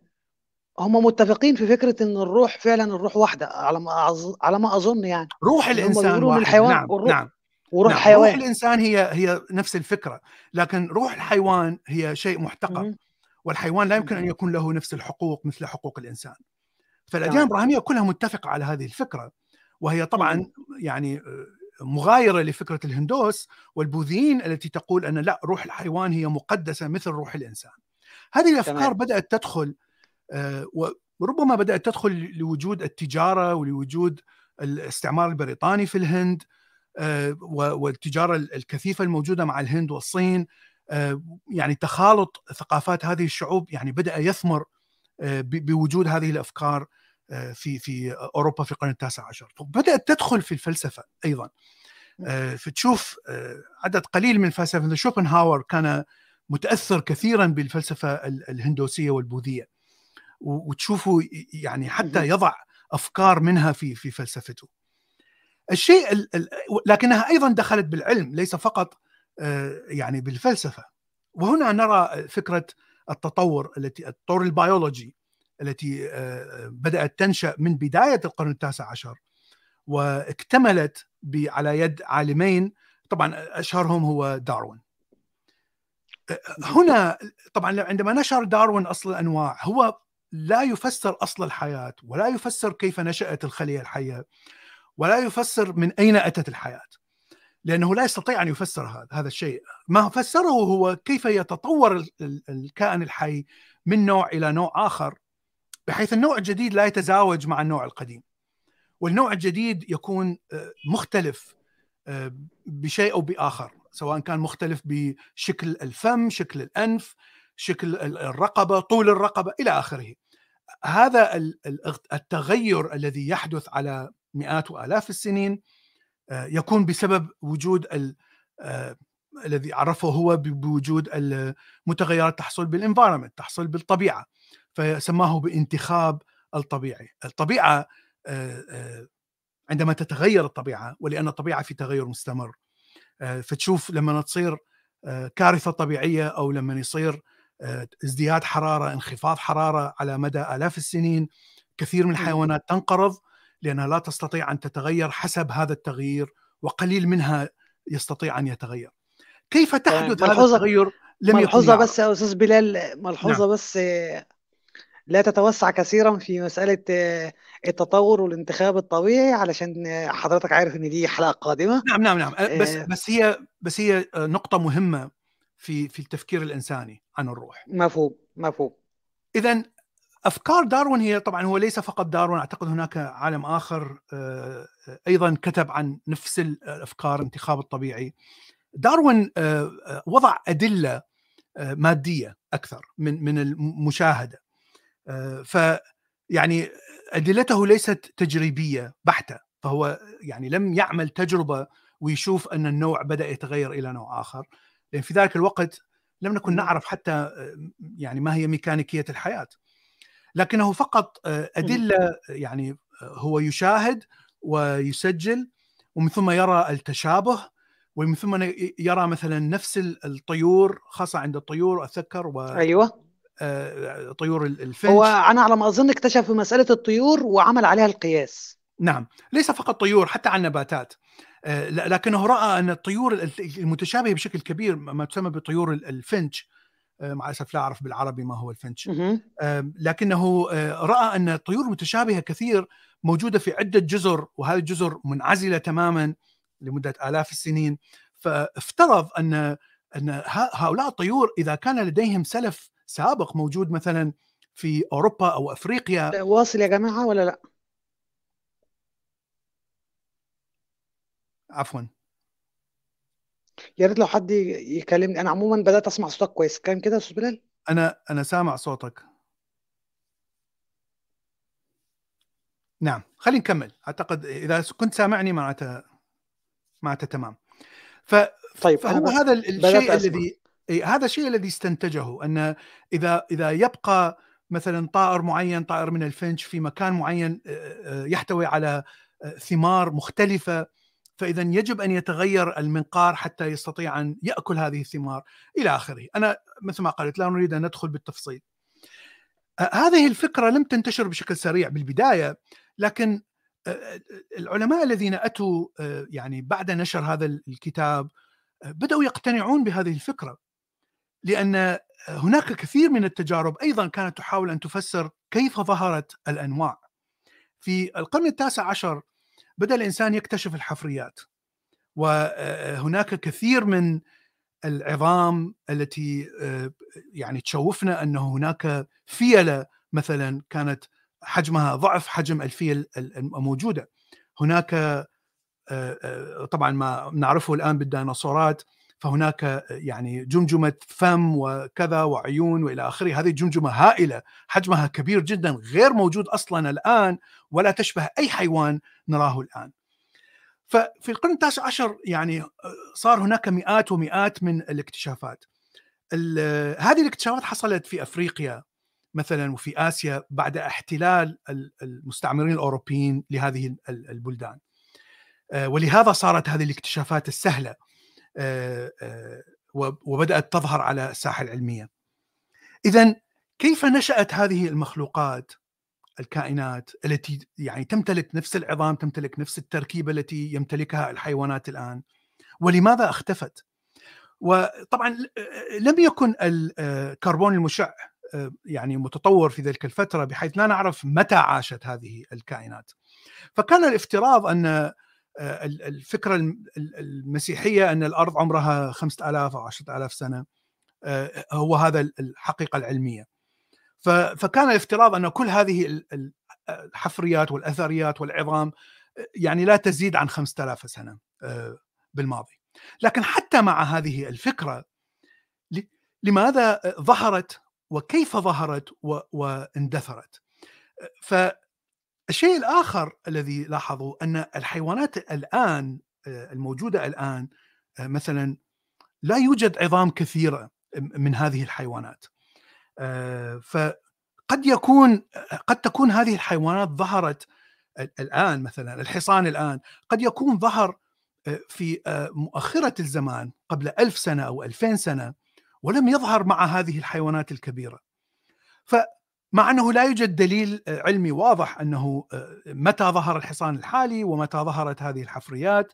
هم متفقين في فكرة إن الروح فعلا الروح واحدة على ما أظ... على ما أظن يعني. روح الإنسان واحد. الحيوان نعم والروح نعم. وروح نعم روح حيوان الإنسان هي هي نفس الفكرة لكن روح الحيوان هي شيء محتقر. والحيوان لا يمكن أن. يكون له نفس الحقوق مثل حقوق الإنسان. فالأديان الإبراهيمية كلها متفقة على هذه الفكرة وهي طبعا. يعني آه، مغايرة لفكرة الهندوس والبوذيين التي تقول أن لا روح الحيوان هي مقدسة مثل روح الإنسان. هذه الأفكار تمام بدأت تدخل آه، وربما بدأت تدخل لوجود التجارة ولوجود الاستعمار البريطاني في الهند آه، والتجارة الكثيفة الموجودة مع الهند والصين يعني تخالط ثقافات هذه الشعوب يعني بدأ يثمر بوجود هذه الأفكار في في أوروبا في القرن التاسع عشر. بدأت تدخل في الفلسفة أيضا. آه، فتشوف آه، عدد قليل من مثل شوبنهاور كان متأثر كثيرا بالفلسفة ال- الهندوسية والبوذية. و- وتشوفوا يعني حتى. يضع أفكار منها في في فلسفته. الشيء ال- ال- لكنها أيضا دخلت بالعلم ليس فقط آه، يعني بالفلسفة. وهنا نرى فكرة التطور التي التطور البيولوجي. التي آه، بدأت تنشأ من بداية القرن التاسع عشر واكتملت على يد عالمين. طبعا أشهرهم هو داروين. هنا طبعا عندما نشر داروين أصل الأنواع هو لا يفسر أصل الحياة ولا يفسر كيف نشأت الخلية الحية ولا يفسر من أين أتت الحياة لأنه لا يستطيع أن يفسر هذا هذا الشيء. ما فسره هو كيف يتطور ال- ال- الكائن الحي من نوع إلى نوع آخر. بحيث النوع الجديد لا يتزاوج مع النوع القديم. والنوع الجديد يكون آه، مختلف آه، بشيء أو بآخر سواء كان مختلف بشكل الفم شكل الأنف شكل ال- الرقبة طول الرقبة إلى آخره. هذا ال- ال- التغير الذي يحدث على مئات وآلاف السنين آه، يكون بسبب وجود ال- الذي عرفه هو بوجود المتغيرات تحصل بالانفايرمنت تحصل بالطبيعة. فسماه بانتخاب الطبيعي الطبيعة آه، آه، عندما تتغير الطبيعة ولأن الطبيعة في تغير مستمر آه، فتشوف لما تصير كارثة طبيعية أو لما يصير ازدياد حرارة انخفاض حرارة على مدى آلاف السنين كثير من. الحيوانات تنقرض لأنها لا تستطيع أن تتغير حسب هذا التغيير وقليل منها يستطيع أن يتغير. كيف تمام تحدث هذا التغير لم يعرف. بس يا أستاذ بلال ملحوظة نعم بس لا تتوسع كثيرا في مسألة آه، التطور والانتخاب الطبيعي علشان آه، حضرتك عارف إن دي حلقة قادمة. نعم نعم نعم. بس آه، بس هي بس هي نقطة مهمة في في التفكير الإنساني عن الروح. مفهوم مفهوم. اذا أفكار داروين هي طبعا هو ليس فقط داروين أعتقد هناك عالم آخر أيضا كتب عن نفس الأفكار الانتخاب الطبيعي. داروين وضع أدلة مادية أكثر من من المشاهدة. ف يعني أدلته ليست تجريبية بحتة فهو يعني لم يعمل تجربة ويشوف أن النوع بدأ يتغير إلى نوع آخر لأن في ذلك الوقت لم نكن. نعرف حتى آه، يعني ما هي ميكانيكية الحياة لكنه فقط آه،. أدلة يعني آه، هو يشاهد ويسجل ومن ثم يرى التشابه ومن ثم يرى مثلا نفس الطيور خاصة عند الطيور اتذكر أيوه وطيور هو الفنش. أنا على ما أظن اكتشف مسألة الطيور وعمل عليها القياس. نعم ليس فقط طيور حتى عن نباتات. آه، لكنه رأى أن الطيور المتشابهه بشكل كبير ما تسمى بطيور الفنش. آه، مع الاسف لا أعرف بالعربي ما هو الفنش. لكنه آه، رأى أن الطيور متشابهة كثير موجودة في عدة جزر وهذه الجزر منعزلة تماما لمدة آلاف السنين. فافترض أن أن هؤلاء الطيور إذا كان لديهم سلف سابق موجود مثلا في أوروبا أو أفريقيا؟ واصل يا جماعة ولا لأ؟ عفوا. يا ريت لو حد يكلمني. أنا عموما بدأت أسمع صوتك كويس. كان كده يا أستاذ بلال؟ أنا أنا سامع صوتك. نعم خلينا نكمل. أعتقد إذا كنت سامعني معناته معناته تمام. ف طيب فهو. هذا الشيء الذي هذا الشيء الذي استنتجه أن إذا إذا يبقى مثلا طائر معين طائر من الفنش في مكان معين يحتوي على ثمار مختلفة فإذا يجب أن يتغير المنقار حتى يستطيع أن يأكل هذه الثمار إلى آخره. أنا مثل ما قلت لا نريد أن ندخل بالتفصيل. هذه الفكرة لم تنتشر بشكل سريع بالبداية لكن العلماء الذين أتوا يعني بعد نشر هذا الكتاب بدأوا يقتنعون بهذه الفكرة. لأن هناك كثير من التجارب أيضا كانت تحاول أن تفسر كيف ظهرت الأنواع. في القرن التاسع عشر بدأ الإنسان يكتشف الحفريات وهناك كثير من العظام التي يعني تشوفنا انه هناك فيلة مثلا كانت حجمها ضعف حجم الفيل الموجودة. هناك طبعا ما نعرفه الآن بالديناصورات فهناك يعني جمجمة فم وكذا وعيون وإلى آخره. هذه جمجمة هائلة حجمها كبير جدا غير موجود أصلا الآن ولا تشبه أي حيوان نراه الآن. ففي القرن التاسع عشر يعني صار هناك مئات ومئات من الاكتشافات. هذه الاكتشافات حصلت في أفريقيا مثلا وفي آسيا بعد احتلال المستعمرين الأوروبيين لهذه البلدان. ولهذا صارت هذه الاكتشافات السهلة. وبدأت تظهر على الساحة العلمية. اذا كيف نشأت هذه المخلوقات الكائنات التي يعني تمتلك نفس العظام تمتلك نفس التركيبة التي يمتلكها الحيوانات الآن؟ ولماذا اختفت؟ وطبعا لم يكن الكربون المشع يعني متطور في ذلك الفترة بحيث لا نعرف متى عاشت هذه الكائنات. فكان الافتراض أن الفكرة المسيحية أن الأرض عمرها 5000 أو 10000 سنة هو هذا الحقيقة العلمية. فكان الافتراض أن كل هذه الحفريات والأثريات والعظام يعني لا تزيد عن 5000 سنة بالماضي. لكن حتى مع هذه الفكرة لماذا ظهرت وكيف ظهرت واندثرت؟ فالشيء الآخر الذي لاحظوا أن الحيوانات الآن الموجودة الآن مثلا لا يوجد عظام كثيرة من هذه الحيوانات. فقد يكون قد تكون هذه الحيوانات ظهرت الآن مثلا الحصان الآن قد يكون ظهر في مؤخرة الزمان قبل ألف سنة أو ألفين سنة ولم يظهر مع هذه الحيوانات الكبيرة. فمع أنه لا يوجد دليل علمي واضح أنه متى ظهر الحصان الحالي ومتى ظهرت هذه الحفريات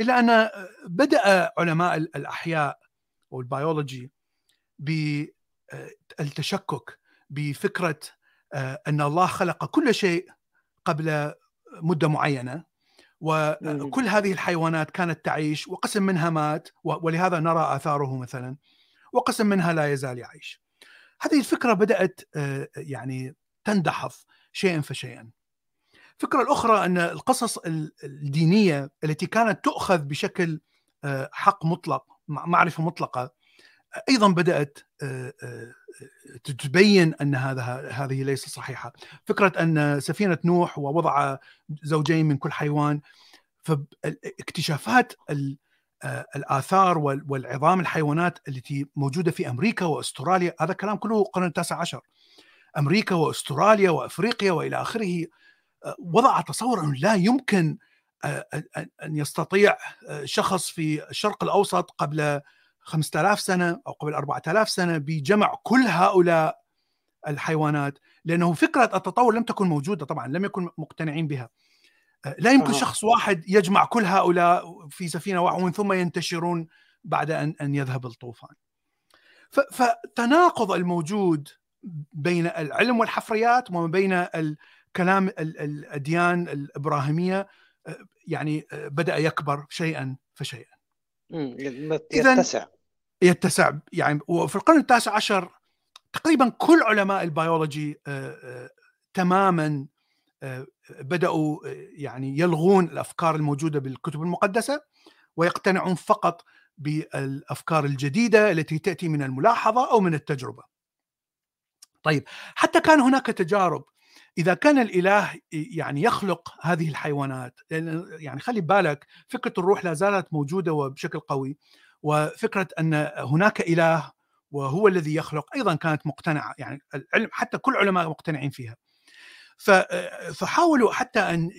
إلا أن بدأ علماء الأحياء والبيولوجي بالتشكك بفكرة أن الله خلق كل شيء قبل مدة معينة وكل هذه الحيوانات كانت تعيش وقسم منها مات ولهذا نرى آثاره مثلا وقسم منها لا يزال يعيش. هذه الفكرة بدأت يعني تندحض شيئا فشيئا. الفكرة الأخرى أن القصص الدينية التي كانت تؤخذ بشكل حق مطلق معرفة مطلقة أيضا بدأت تبين أن هذا هذه ليست صحيحة. فكرة أن سفينة نوح ووضع زوجين من كل حيوان فاكتشافات آه، الآثار والعظام الحيوانات التي موجودة في أمريكا وأستراليا هذا كلام كله القرن التاسع عشر. أمريكا وأستراليا وأفريقيا وإلى آخره آه، وضع تصور أنه لا يمكن آه، ان يستطيع شخص في الشرق الأوسط قبل 5000 سنة أو قبل 4000 سنة بجمع كل هؤلاء الحيوانات لأنه فكرة التطور لم تكن موجودة طبعا لم يكن مقتنعين بها. لا يمكن آه. شخص واحد يجمع كل هؤلاء في سفينة واحدة ومن ثم ينتشرون بعد ان أن يذهب الطوفان. فتناقض الموجود بين العلم والحفريات وما بين الكلام الأديان الإبراهيمية يعني بدأ يكبر شيئا فشيئا. يتسع يتسع يعني وفي القرن التاسع عشر تقريبا كل علماء البيولوجي تماما بدأوا يعني يلغون الأفكار الموجودة بالكتب المقدسة ويقتنعون فقط بالأفكار الجديدة التي تأتي من الملاحظة أو من التجربة. طيب حتى كان هناك تجارب إذا كان الإله يعني يخلق هذه الحيوانات يعني خلي بالك فكرة الروح لا زالت موجودة وبشكل قوي وفكرة أن هناك إله وهو الذي يخلق أيضا كانت مقتنعة يعني العلم حتى كل علماء مقتنعين فيها. فحاولوا حتى أن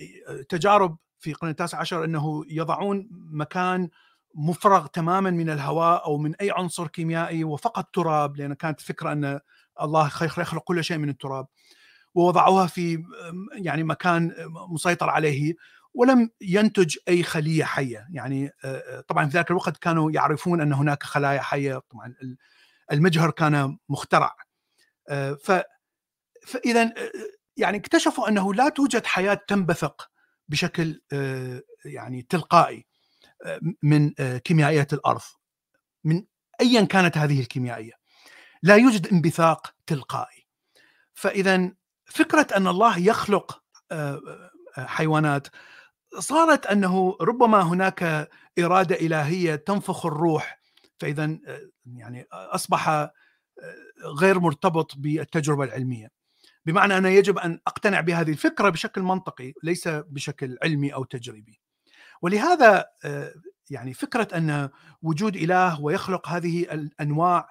تجارب في القرن التاسع عشر أنه يضعون مكان مفرغ تماما من الهواء أو من أي عنصر كيميائي وفقط تراب لأن كانت الفكرة أن الله يخلق كل شيء من التراب. ووضعوها في يعني مكان مسيطر عليه ولم ينتج أي خلية حية. يعني طبعا في ذاك الوقت كانوا يعرفون أن هناك خلايا حية. طبعا المجهر كان مخترع. ف فاذا يعني اكتشفوا أنه لا توجد حياة تنبثق بشكل يعني تلقائي من كيميائيات الأرض من ايا كانت هذه الكيميائية. لا يوجد انبثاق تلقائي. فاذا فكرة أن الله يخلق حيوانات صارت أنه ربما هناك إرادة إلهية تنفخ الروح. فاذا يعني أصبح غير مرتبط بالتجربة العلمية. بمعنى أنه يجب أن أقتنع بهذه الفكرة بشكل منطقي ليس بشكل علمي أو تجريبي. ولهذا يعني فكرة أن وجود إله ويخلق هذه الأنواع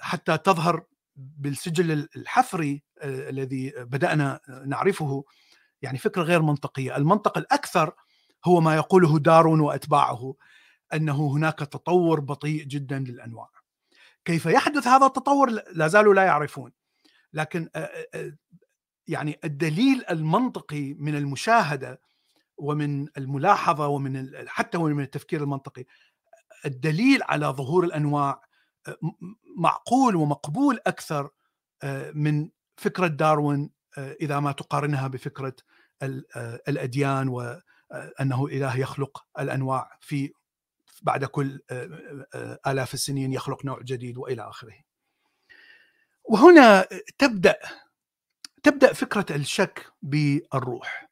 حتى تظهر بالسجل الحفري الذي بدأنا نعرفه يعني فكرة غير منطقية. المنطق الأكثر هو ما يقوله دارون وأتباعه أنه هناك تطور بطيء جدا للأنواع. كيف يحدث هذا التطور؟ لا زالوا لا يعرفون. لكن يعني الدليل المنطقي من المشاهدة ومن الملاحظة ومن حتى من التفكير المنطقي الدليل على ظهور الأنواع معقول ومقبول أكثر من فكرة داروين إذا ما تقارنها بفكرة الأديان وانه إله يخلق الأنواع في بعد كل آلاف السنين يخلق نوع جديد وإلى آخره. وهنا تبدأ تبدأ فكرة الشك بالروح.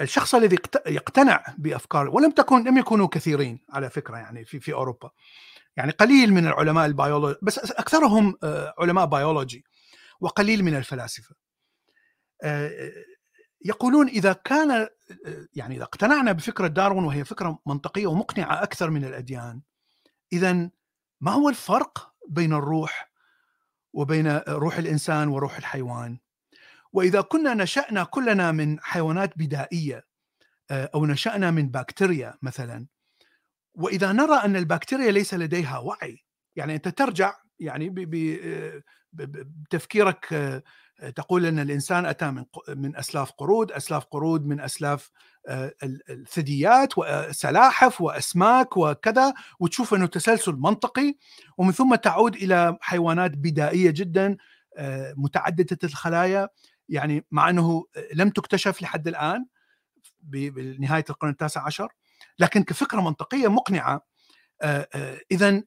الشخص الذي يقتنع بأفكار ولم تكن لم يكونوا كثيرين على فكرة يعني في في أوروبا. يعني قليل من العلماء البيولوجي بس أكثرهم علماء بيولوجي وقليل من الفلاسفة. يقولون إذا كان يعني إذا اقتنعنا بفكرة داروين وهي فكرة منطقية ومقنعة أكثر من الأديان اذا ما هو الفرق بين الروح وبين روح الإنسان وروح الحيوان. وإذا كنا نشأنا كلنا من حيوانات بدائية آه، أو نشأنا من بكتيريا مثلا وإذا نرى أن البكتيريا ليس لديها وعي يعني أنت ترجع يعني بتفكيرك آه، تقول أن الإنسان أتى من من أسلاف قرود، أسلاف قرود من أسلاف آه، الثدييات وسلاحف وأسماك وكذا وتشوف إنه تسلسل منطقي ومن ثم تعود إلى حيوانات بدائية جدا آه، متعددة الخلايا. يعني مع إنه لم تكتشف لحد الآن بنهاية القرن التاسع عشر لكن كفكرة منطقية مقنعة. آه، اذا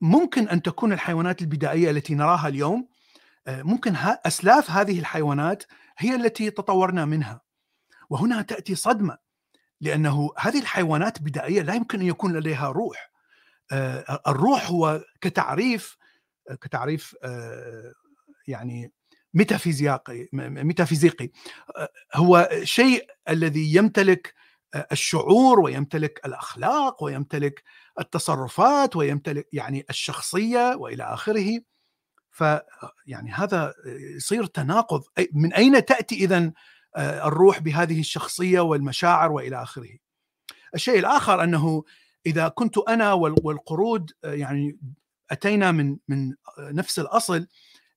ممكن أن تكون الحيوانات البدائية التي نراها اليوم ممكن أسلاف هذه الحيوانات هي التي تطورنا منها. وهنا تأتي صدمة لأنه هذه الحيوانات بدائية لا يمكن أن يكون لديها روح. الروح هو كتعريف كتعريف يعني ميتافيزيقي. ميتافيزيقي هو شيء الذي يمتلك الشعور ويمتلك الأخلاق ويمتلك التصرفات ويمتلك يعني الشخصية وإلى آخره. ف يعني هذا يصير تناقض من أين تأتي اذا آه، الروح بهذه الشخصية والمشاعر وإلى آخره. الشيء الآخر أنه إذا كنت أنا والقرود آه، يعني أتينا من من نفس الأصل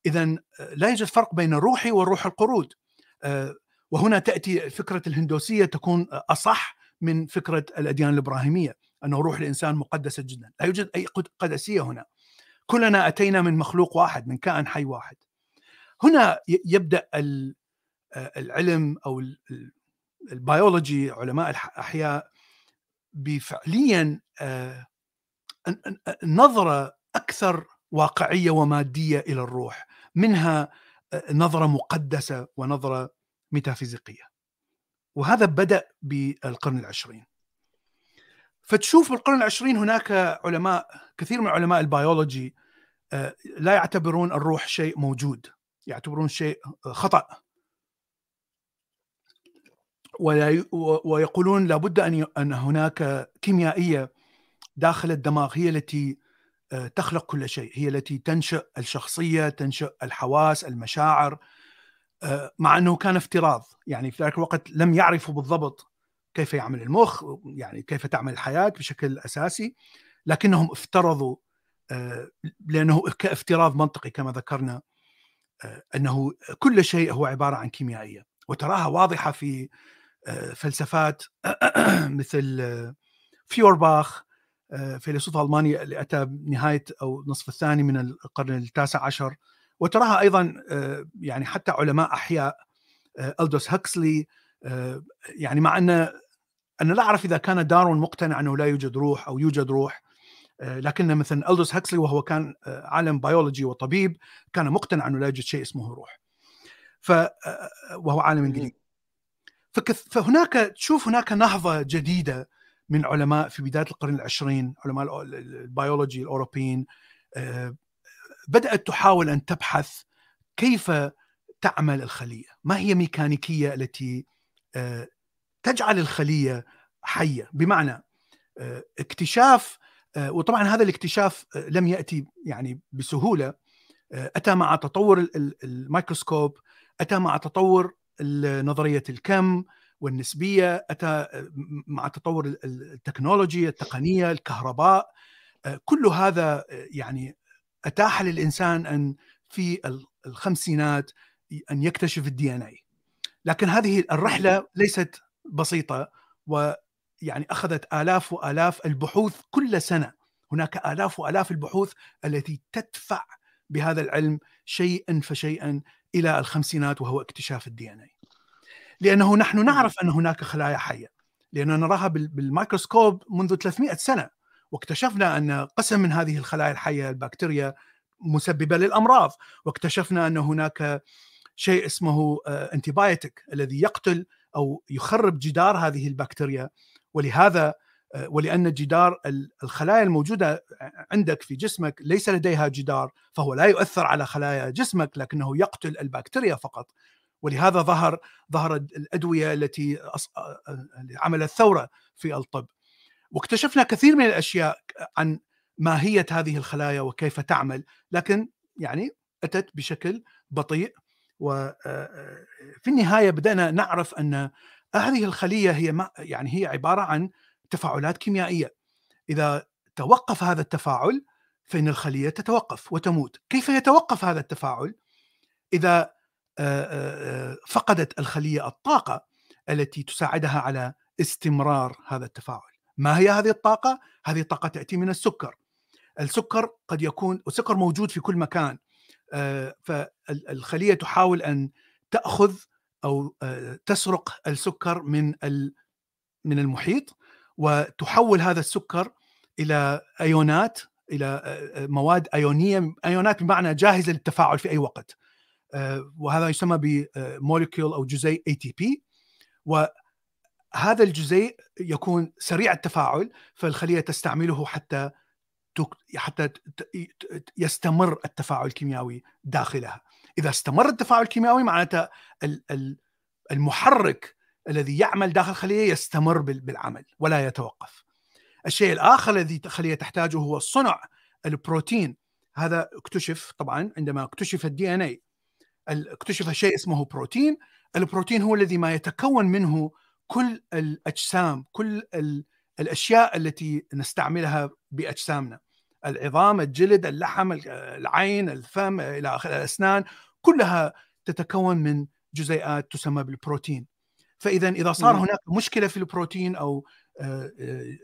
اذا آه، لا يوجد فرق بين روحي وروح القرود. وهنا تأتي فكرة الهندوسية تكون أصح من فكرة الأديان الإبراهيمية أنه روح الإنسان مقدسة جدا، لا يوجد أي قدسية هنا. كلنا أتينا من مخلوق واحد من كائن حي واحد هنا يبدأ العلم أو البيولوجي علماء الاحياء بفعليا نظرة أكثر واقعية ومادية إلى الروح منها نظرة مقدسة ونظرة ميتافيزيقية. وهذا بدأ بالقرن العشرين. فتشوف بالقرن العشرين هناك علماء كثير من علماء البيولوجي آه، لا يعتبرون الروح شيء موجود يعتبرون شيء خطأ ويقولون لابد أن أن هناك كيميائية داخل الدماغ هي التي آه، تخلق كل شيء هي التي تنشئ الشخصية تنشئ الحواس المشاعر آه، مع أنه كان افتراض. يعني في ذلك الوقت لم يعرفوا بالضبط كيف يعمل المخ يعني كيف تعمل الحياة بشكل أساسي لكنهم افترضوا لأنه كافتراض منطقي كما ذكرنا أنه كل شيء هو عبارة عن كيميائية. وتراها واضحة في فلسفات *clears throat* مثل فيورباخ فيلسوف ألماني اللي أتى بنهايه أو النصف الثاني من القرن التاسع عشر. وتراها أيضا يعني حتى علماء أحياء ألدوس هكسلي يعني مع أن أنا لا أعرف إذا كان داروين مقتنع أنه لا يوجد روح أو يوجد روح لكن مثلا ألدوس هكسلي وهو كان عالم بيولوجي وطبيب كان مقتنع أنه لا يوجد شيء اسمه روح. ف وهو عالم إنجليزي. فهناك تشوف هناك نهضة جديدة من علماء في بداية القرن العشرين علماء البيولوجي الأوروبيين بدأت تحاول أن تبحث كيف تعمل الخلية؟ ما هي ميكانيكية التي تجعل الخلية حية؟ بمعنى اكتشاف وطبعا هذا الاكتشاف لم يأتي يعني بسهولة أتى مع تطور الميكروسكوب أتى مع تطور نظرية الكم والنسبية أتى مع تطور التكنولوجيا التقنية الكهرباء كل هذا يعني أتاح للإنسان أن في الخمسينات أن يكتشف ال DNA لكن هذه الرحلة ليست بسيطة ويعني أخذت آلاف وآلاف البحوث كل سنة. هناك آلاف وآلاف البحوث التي تدفع بهذا العلم شيئا فشيئا إلى الخمسينات وهو اكتشاف ال DNA لأنه نحن نعرف أن هناك خلايا حية لاننا نراها بالميكروسكوب منذ 300 سنة واكتشفنا أن قسم من هذه الخلايا الحية البكتيريا مسببة للأمراض واكتشفنا أن هناك شيء اسمه انتيبايوتيك الذي يقتل أو يخرب جدار هذه البكتيريا ولهذا ولأن جدار الخلايا الموجودة عندك في جسمك ليس لديها جدار فهو لا يؤثر على خلايا جسمك لكنه يقتل البكتيريا فقط. ولهذا ظهر ظهر الأدوية التي عملت ثوره في الطب. واكتشفنا كثير من الأشياء عن ماهية هذه الخلايا وكيف تعمل لكن يعني أتت بشكل بطيء. وفي النهاية بدأنا نعرف أن هذه الخلية هي يعني هي عبارة عن تفاعلات كيميائية. إذا توقف هذا التفاعل فإن الخلية تتوقف وتموت. كيف يتوقف هذا التفاعل؟ إذا فقدت الخلية الطاقة التي تساعدها على استمرار هذا التفاعل. ما هي هذه الطاقة؟ هذه الطاقه تأتي من السكر. السكر قد يكون السكر موجود في كل مكان. فالخلية تحاول أن تأخذ أو تسرق السكر من من المحيط. وتحول هذا السكر إلى أيونات إلى مواد أيونية أيونات بمعنى جاهزة للتفاعل في أي وقت. وهذا يسمى ب molecule أو جزيء ATP وهذا الجزيء يكون سريع التفاعل فالخلية تستعمله حتى حتى يستمر التفاعل الكيميائي داخلها. إذا استمر التفاعل الكيميائي معناته المحرك الذي يعمل داخل الخليه يستمر بالعمل ولا يتوقف. الشيء الآخر الذي الخليه تحتاجه هو صنع البروتين. هذا اكتشف طبعا عندما اكتشف الدي ان اي اكتشف شيء اسمه بروتين. البروتين هو الذي ما يتكون منه كل الأجسام كل الأشياء التي نستعملها بأجسامنا. العظام الجلد اللحم العين الفم إلى اخره الأسنان كلها تتكون من جزيئات تسمى بالبروتين. فإذا إذا صار هناك مشكلة في البروتين أو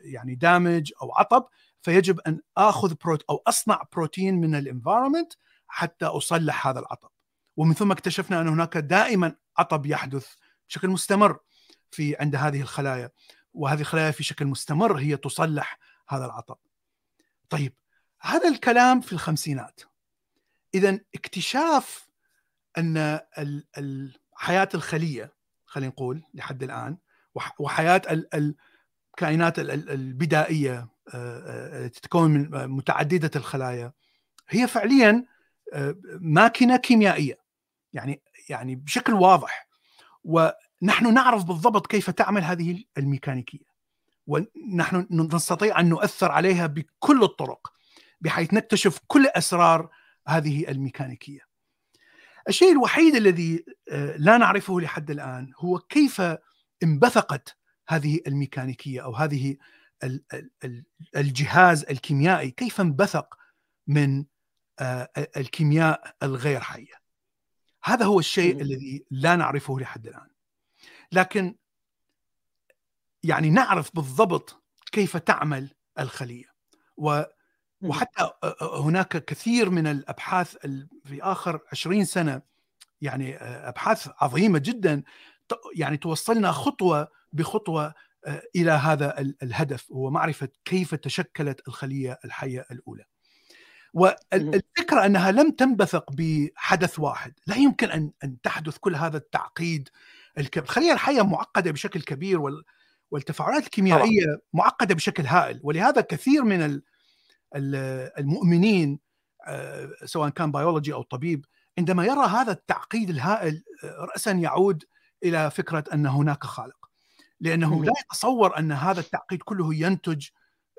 يعني damage أو عطب فيجب أن آخذ بروت أو أصنع بروتين من ال environment حتى أصلح هذا العطب ومن ثم اكتشفنا أن هناك دائما عطب يحدث بشكل مستمر في عند هذه الخلايا وهذه الخلايا في شكل مستمر هي تصلح هذا العطب. طيب هذا الكلام في الخمسينات. اذا اكتشاف أن حياة الخلية خلينا نقول لحد الآن وحياة الكائنات البدائية التي تتكون من متعددة الخلايا هي فعليا ماكينة كيميائية. يعني يعني بشكل واضح. ونحن نعرف بالضبط كيف تعمل هذه الميكانيكية. ونحن نستطيع أن نؤثر عليها بكل الطرق بحيث نكتشف كل أسرار هذه الميكانيكية. الشيء الوحيد الذي لا نعرفه لحد الآن هو كيف انبثقت هذه الميكانيكية أو هذه الجهاز الكيميائي كيف انبثق من الكيمياء الغير حية هذا هو الشيء مم. الذي لا نعرفه لحد الآن لكن يعني نعرف بالضبط كيف تعمل الخلية و. وحتى هناك كثير من الأبحاث ال- في آخر 20 سنة يعني أبحاث عظيمة جدا يعني توصلنا خطوة بخطوة إلى هذا ال- الهدف هو معرفة كيف تشكلت الخلية الحية الأولى. والفكرة أنها لم تنبثق بحدث واحد، لا يمكن أن أن تحدث كل هذا التعقيد الكبير، الخلية الحية معقدة بشكل كبير وال والتفاعلات الكيميائية معقدة بشكل هائل. ولهذا كثير من المؤمنين آه، سواء كان بيولوجي أو طبيب عندما يرى هذا التعقيد الهائل آه، راسا يعود إلى فكرة أن هناك خالق لأنه. لا يتصور أن هذا التعقيد كله ينتج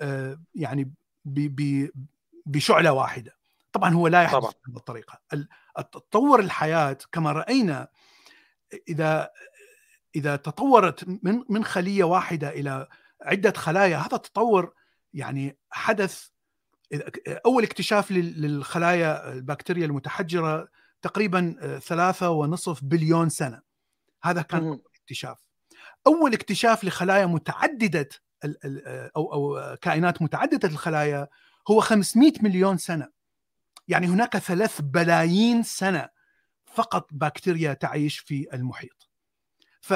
آه، يعني بشعلة واحدة طبعا هو لا يحدث. بهذه الطريقة ال- تطور الحياة كما رأينا إذا إذا تطورت من من خلية واحدة إلى عدة خلايا هذا التطور يعني حدث أول اكتشاف لل- للخلايا البكتيريا المتحجرة تقريبا آه، ثلاثة ونصف بليون سنة. هذا كان. أول اكتشاف. أول اكتشاف لخلايا متعددة آه، أو أو كائنات متعددة الخلايا هو 500 مليون سنة. يعني هناك ثلاث بلايين سنة فقط بكتيريا تعيش في المحيط. ف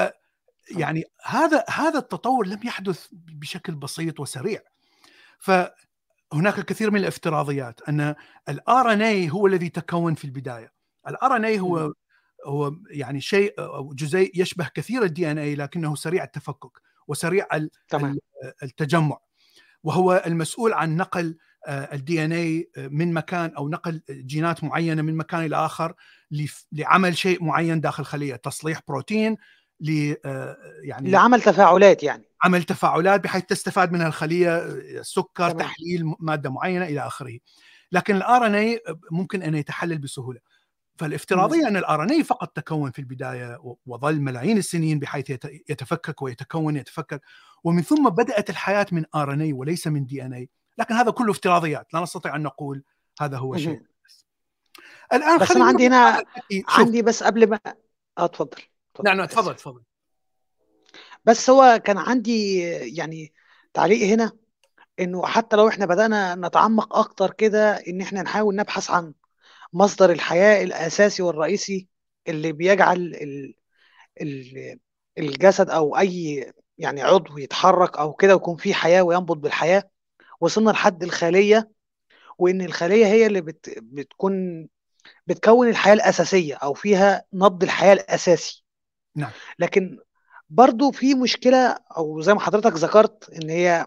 يعني هذا هذا التطور لم يحدث بشكل بسيط وسريع. فهناك كثير من الافتراضيات أن ال RNA هو الذي تكون في البداية. ال RNA هو هو يعني شيء أو جزيء يشبه كثير ال DNA لكنه سريع التفكك وسريع تمام. التجمع. وهو المسؤول عن نقل ال DNA من مكان أو نقل جينات معينة من مكان إلى آخر لعمل شيء معين داخل خلية تصليح بروتين ل آه، يعني لعمل تفاعلات يعني. عمل تفاعلات بحيث تستفاد منها الخلية سكر تمام. تحليل مادة معينة إلى آخره. لكن ال RNA ممكن أن يتحلل بسهولة. فالافتراضية أن ال RNA فقط تكون في البداية وظل ملايين السنين بحيث يت- يتفكك ويتكون يتفكك ومن ثم بدأت الحياة من RNA وليس من DNA لكن هذا كله افتراضيات. لا نستطيع أن نقول هذا هو. شيء. الآن بس أنا عندي هنا عندي بس قبل ما اتفضل اتفضل. نعم نعم، تفضل. تفضل بس هو كان عندي يعني تعليق هنا إنه حتى لو إحنا بدأنا نتعمق أكتر كده إن إحنا نحاول نبحث عن مصدر الحياة الأساسي والرئيسي اللي بيجعل ال ال الجسد أو أي يعني عضو يتحرك أو كده ويكون فيه حياة وينبض بالحياة وصلنا لحد الخلية وإن الخلية هي اللي بت بتكون بتكون الحياة الأساسية أو فيها نبض الحياة الأساسي نعم. لكن برضو في مشكلة أو زي ما حضرتك ذكرت إن هي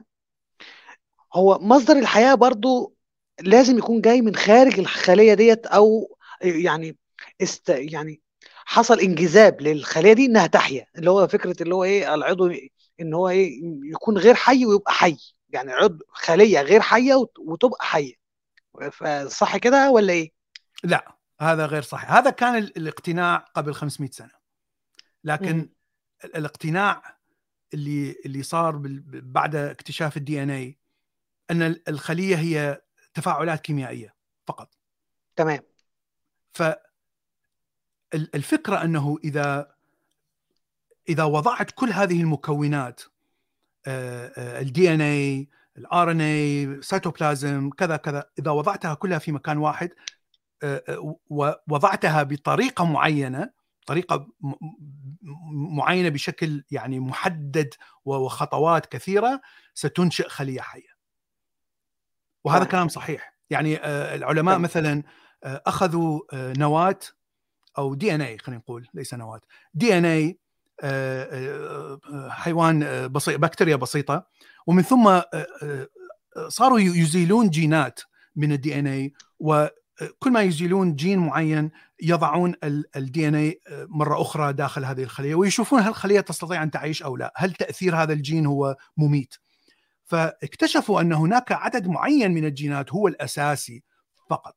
هو مصدر الحياة برضو لازم يكون جاي من خارج الخلية ديت أو يعني است يعني حصل انجذاب للخلية دي إنها تحيا اللي هو فكرة اللي هو إيه العضو إن هو إيه يكون غير حي ويبقى حي يعني عضو خلية غير حية وت- وتبقى حية فصح كده ولا إيه؟ لا هذا غير صحيح هذا كان ال- الاقتناع قبل 500 سنة لكن. ال- الاقتناع اللي اللي صار بعد اكتشاف الدي ان اي أن ال- الخلية هي تفاعلات كيميائية فقط تمام فالفكرة أنه إذا إذا وضعت كل هذه المكونات ال DNA ال RNA سيتوبلازم كذا كذا إذا وضعتها كلها في مكان واحد آه، آه، ووضعتها بطريقة معينة طريقة م- م- معينة بشكل يعني محدد وخطوات كثيرة ستنشئ خلية حية. وهذا. كلام صحيح، يعني آه، العلماء. مثلا آه، أخذوا آه، نواة أو DNA خلينا نقول ليس نواة DNA حيوان بسيط بكتيريا بسيطة ومن ثم صاروا يزيلون جينات من ال DNA وكل ما يزيلون جين معين يضعون ال DNA مرة أخرى داخل هذه الخلية ويشوفون هل الخلية تستطيع أن تعيش أو لا، هل تأثير هذا الجين هو مميت؟ فاكتشفوا أن هناك عدد معين من الجينات هو الأساسي فقط.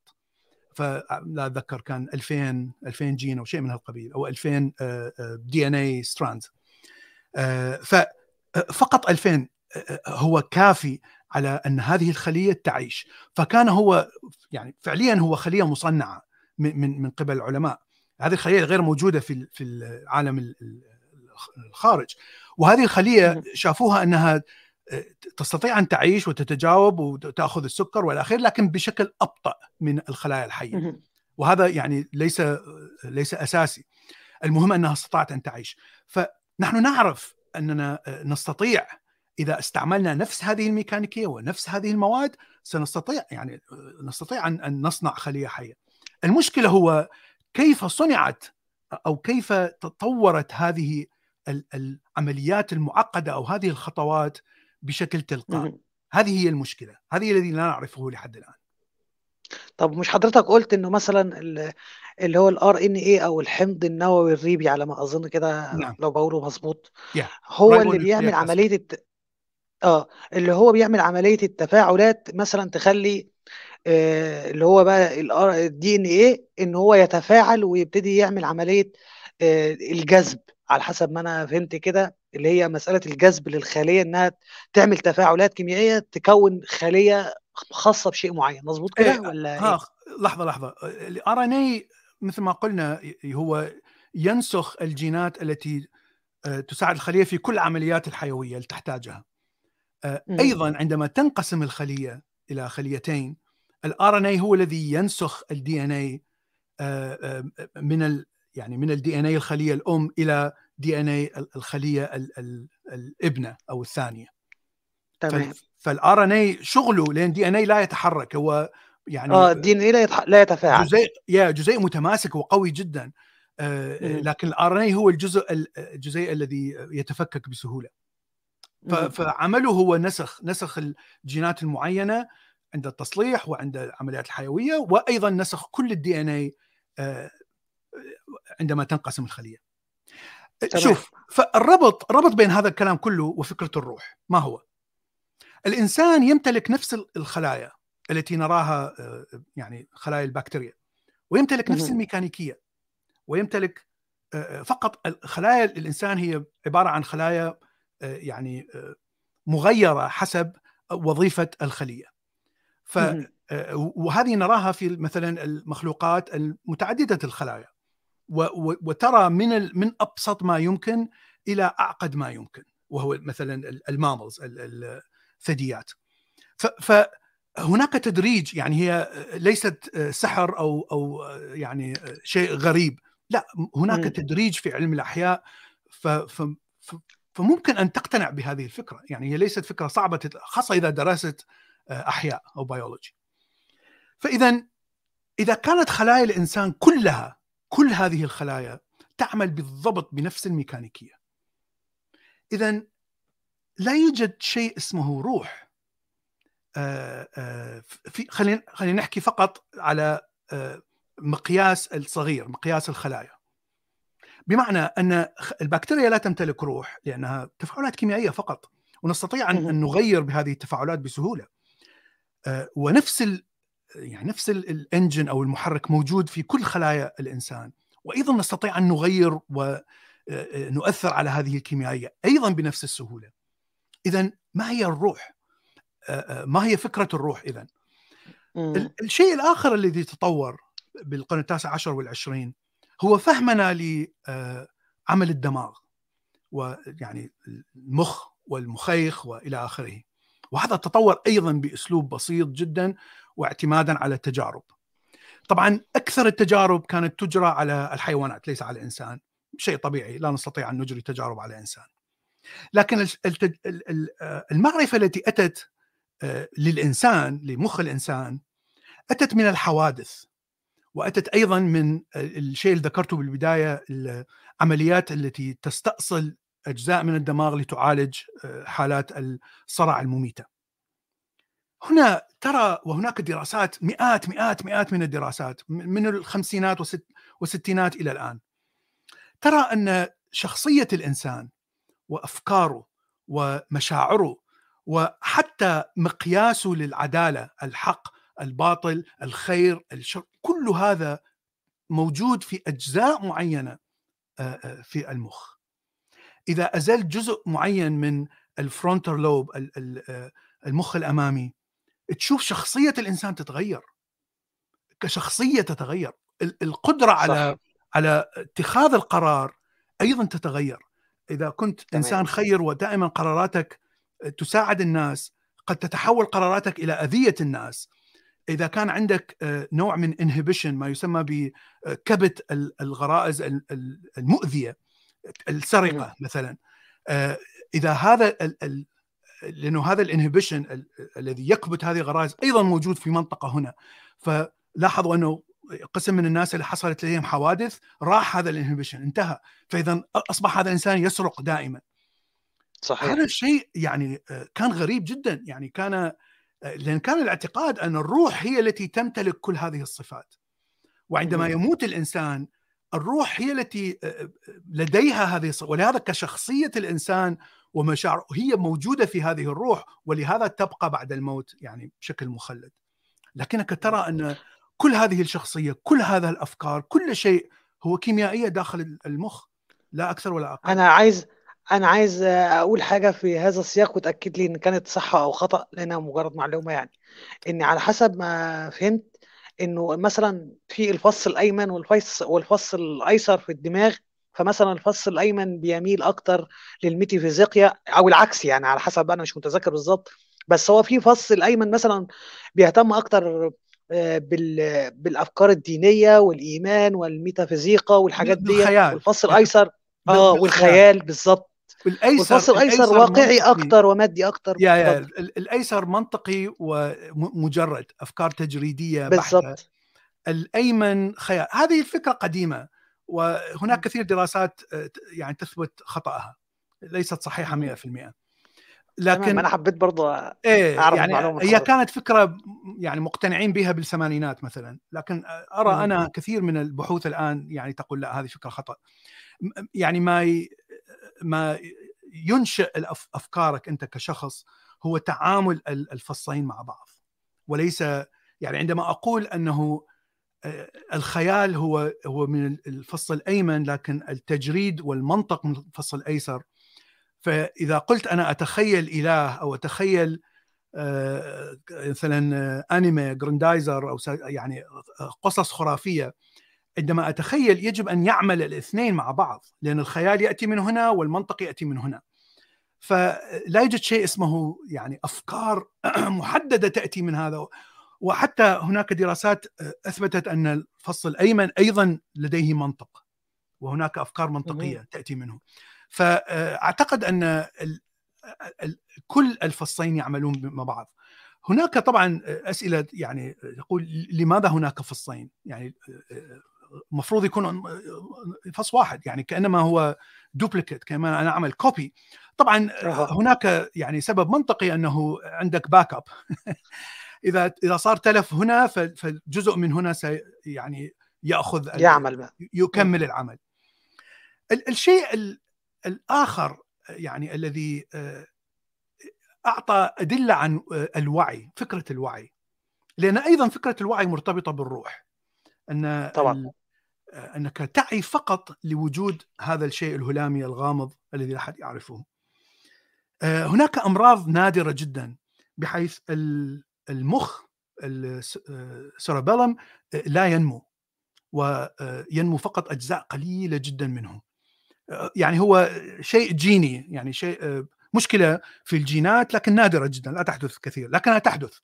فلا أتذكر كان 2000 2000 جين أو شيء من هالقبيل أو 2000 DNA strands. فقط 2000 هو كافي على أن هذه الخلية تعيش. فكان هو يعني فعليا هو خلية مصنعة من من قبل العلماء. هذه الخلية غير موجودة في في العالم الخارج. وهذه الخلية شافوها أنها تستطيع أن تعيش وتتجاوب وتأخذ السكر والى اخره لكن بشكل أبطأ من الخلايا الحية. وهذا يعني ليس ليس أساسي. المهم أنها استطاعت أن تعيش. فنحن نعرف أننا نستطيع إذا استعملنا نفس هذه الميكانيكية ونفس هذه المواد سنستطيع يعني نستطيع أن نصنع خلية حية. المشكلة هو كيف صنعت أو كيف تطورت هذه العمليات المعقدة أو هذه الخطوات بشكل تلقائي. هذه هي المشكلة، هذه الذي لا نعرفه لحد الآن. طب مش حضرتك قلت إنه مثلا اللي هو ال RNA أو الحمض النووي الريبي على ما أظن كده نعم. لو بقوله مظبوط yeah. هو اللي بيعمل عملية الت... آه اللي هو بيعمل عملية التفاعلات مثلا تخلي آه اللي هو بقى ال DNA إن هو يتفاعل ويبتدي يعمل عملية آه الجذب. على حسب ما أنا فهمت كده اللي هي مسألة الجذب للخلية إنها تعمل تفاعلات كيميائية تكون خلية خاصة بشيء معين. مظبوط كده إيه ولا ها إيه؟ لحظة لحظة. الار ان اي مثل ما قلنا هو ينسخ الجينات التي تساعد الخلية في كل العمليات الحيوية اللي تحتاجها. أيضا عندما تنقسم الخلية إلى خليتين ال RNA هو الذي ينسخ ال DNA من ال يعني من ال DNA الخلية الأم إلى DNA الخليه الابنة أو الثانية. تمام. فال RNA شغله لأن DNA لا يتحرك هو يعني آه ال DNA لا, يتح... لا يتفاعل. جزيء يا جزيء متماسك وقوي جدا. آه لكن ال RNA هو الجزء الجزيء الذي يتفكك بسهولة. فعمله هو نسخ نسخ الجينات المعينة عند التصليح وعند العمليات الحيوية وأيضا نسخ كل ال DNA عندما تنقسم الخلية. تمام. شوف فالربط الربط بين هذا الكلام كله وفكرة الروح ما هو؟ الإنسان يمتلك نفس الخلايا التي نراها يعني خلايا البكتيريا ويمتلك نفس الميكانيكية ويمتلك فقط خلايا الإنسان هي عبارة عن خلايا يعني مغيرة حسب وظيفة الخلية. ف وهذه نراها في مثلا المخلوقات المتعددة الخلايا. وترى من من أبسط ما يمكن إلى أعقد ما يمكن وهو مثلا الماملز الثدييات. فهناك تدريج يعني هي ليست سحر أو أو يعني شيء غريب. لا هناك تدريج في علم الأحياء ف فممكن أن تقتنع بهذه الفكرة. يعني هي ليست فكرة صعبة خاصة إذا درست أحياء أو بيولوجي فإذا إذا كانت خلايا الإنسان كلها كل هذه الخلايا تعمل بالضبط بنفس الميكانيكية إذا لا يوجد شيء اسمه روح. في خلينا خلينا نحكي فقط على مقياس الصغير مقياس الخلايا. بمعنى أن البكتيريا لا تمتلك روح لأنها تفاعلات كيميائية فقط ونستطيع أن نغير بهذه التفاعلات بسهولة. ونفس ال يعني نفس الإنجن أو المحرك موجود في كل خلايا الإنسان. وأيضا نستطيع أن نغير ونؤثر على هذه الكيميائية أيضا بنفس السهولة. اذا ما هي الروح؟ ما هي فكرة الروح اذا الشيء الآخر الذي تطور بالقرن التاسع عشر والعشرين هو فهمنا لعمل الدماغ ويعني المخ والمخيخ وإلى آخره. وهذا تطور أيضا بأسلوب بسيط جدا واعتمادا على التجارب. طبعا أكثر التجارب كانت تجرى على الحيوانات ليس على الإنسان. شيء طبيعي لا نستطيع أن نجري تجارب على إنسان. لكن المعرفة التي أتت للإنسان لمخ الإنسان أتت من الحوادث. وأتت أيضا من الشيء اللي ذكرته بالبداية العمليات التي تستأصل أجزاء من الدماغ لتعالج حالات الصرع المميتة. هنا ترى وهناك دراسات مئات مئات مئات من الدراسات من الخمسينات والستينات إلى الآن. ترى أن شخصية الإنسان وأفكاره ومشاعره وحتى مقياسه للعدالة، الحق، الباطل، الخير، الشر، كل هذا موجود في أجزاء معينة في المخ. إذا ازلت جزء معين من الفرونتال لوب المخ الأمامي تشوف شخصية الإنسان تتغير كشخصية تتغير القدرة صح. على على اتخاذ القرار أيضا تتغير إذا كنت تمام. إنسان خير ودائما قراراتك تساعد الناس قد تتحول قراراتك إلى أذية الناس إذا كان عندك آه، نوع من inhibition ما يسمى بكبت الغرائز المؤذية السرقة مثلا. آه، إذا هذا لأنه هذا ال inhibition الذي يكبت هذه الغرائز أيضا موجود في منطقة هنا. فلاحظوا أنه قسم من الناس اللي حصلت لديهم حوادث راح هذا ال inhibition انتهى. فاذا أصبح هذا الانسان يسرق دائما. صحيح. هذا الشيء يعني آه، كان غريب جدا. يعني كان آه، لأن كان الاعتقاد أن الروح هي التي تمتلك كل هذه الصفات. وعندما يموت الإنسان الروح هي التي آه، لديها هذه الصفات ولهذا كشخصية الإنسان ومشاعره هي موجودة في هذه الروح ولهذا تبقى بعد الموت يعني بشكل مخلد. لكنك ترى أن كل هذه الشخصية كل هذا الأفكار كل شيء هو كيميائية داخل المخ لا أكثر ولا أقل. أنا عايز أنا عايز أقول حاجة في هذا السياق وتأكد لي إن كانت صح أو خطأ لأنها مجرد معلومة يعني. إن على حسب ما فهمت إنه مثلا في الفص الأيمن والفص والفص الأيسر في الدماغ فمثلا الفص الأيمن بيميل أكتر للميتافيزيقيا أو العكس يعني على حسب أنا مش متذكر بالظبط. بس هو في فص الأيمن مثلا بيهتم أكتر آه، بالأفكار الدينية والإيمان والميتافيزيقا والحاجات دي والفص *laughs* الأيسر آه والخيال بالظبط. والفصل الأيسر واقعي أكتر ومادي أكتر. يا يا الأيسر منطقي ومجرد أفكار تجريدية بالضبط. الأيمن خيال هذه الفكرة قديمة وهناك كثير دراسات آه، يعني تثبت خطأها. ليست صحيحة 100% لكن أنا حبيت برضه إيه أعرف يعني هي كانت فكرة يعني مقتنعين بها بالثمانينات مثلا. لكن أرى أنا كثير من البحوث الآن يعني تقول لا هذه فكرة خطأ. يعني ما ما ينشئ أفكارك أنت كشخص هو تعامل الفصين مع بعض. وليس يعني عندما أقول أنه الخيال هو هو من الفص الأيمن لكن التجريد والمنطق من الفص الأيسر فإذا قلت أنا أتخيل إله أو أتخيل آه، مثلا انمي جراندايزر أو يعني قصص خرافية عندما أتخيل يجب أن يعمل الاثنين مع بعض لأن الخيال يأتي من هنا والمنطق يأتي من هنا. فلا يوجد شيء اسمه يعني أفكار *clears throat* محددة تأتي من هذا. وحتى هناك دراسات أثبتت أن الفص الأيمن أيضا لديه منطق وهناك أفكار منطقية تأتي منه. فأعتقد أن كل الفصين يعملون مع بعض. هناك طبعا أسئلة يعني يقول لماذا هناك فصين يعني المفروض يكون فص واحد يعني كأنما هو duplicate كأنما أعمل copy طبعا هناك يعني سبب منطقي أنه عندك backup *laughs* إذا إذا صار تلف هنا فجزء من هنا سي يعني يأخذ يعمل. يكمل العمل. الشيء الآخر يعني الذي آه، أعطى أدلة عن آه، الوعي فكرة الوعي. لأن أيضا فكرة الوعي مرتبطة بالروح. أن طبعا. أنك تعي فقط لوجود هذا الشيء الهلامي الغامض الذي لا أحد يعرفه. هناك أمراض نادرة جدا بحيث المخ السيربيلم لا ينمو وينمو فقط أجزاء قليلة جدا منه. يعني هو شيء جيني يعني شيء مشكلة في الجينات لكن نادرة جدا لا تحدث كثير لكنها تحدث.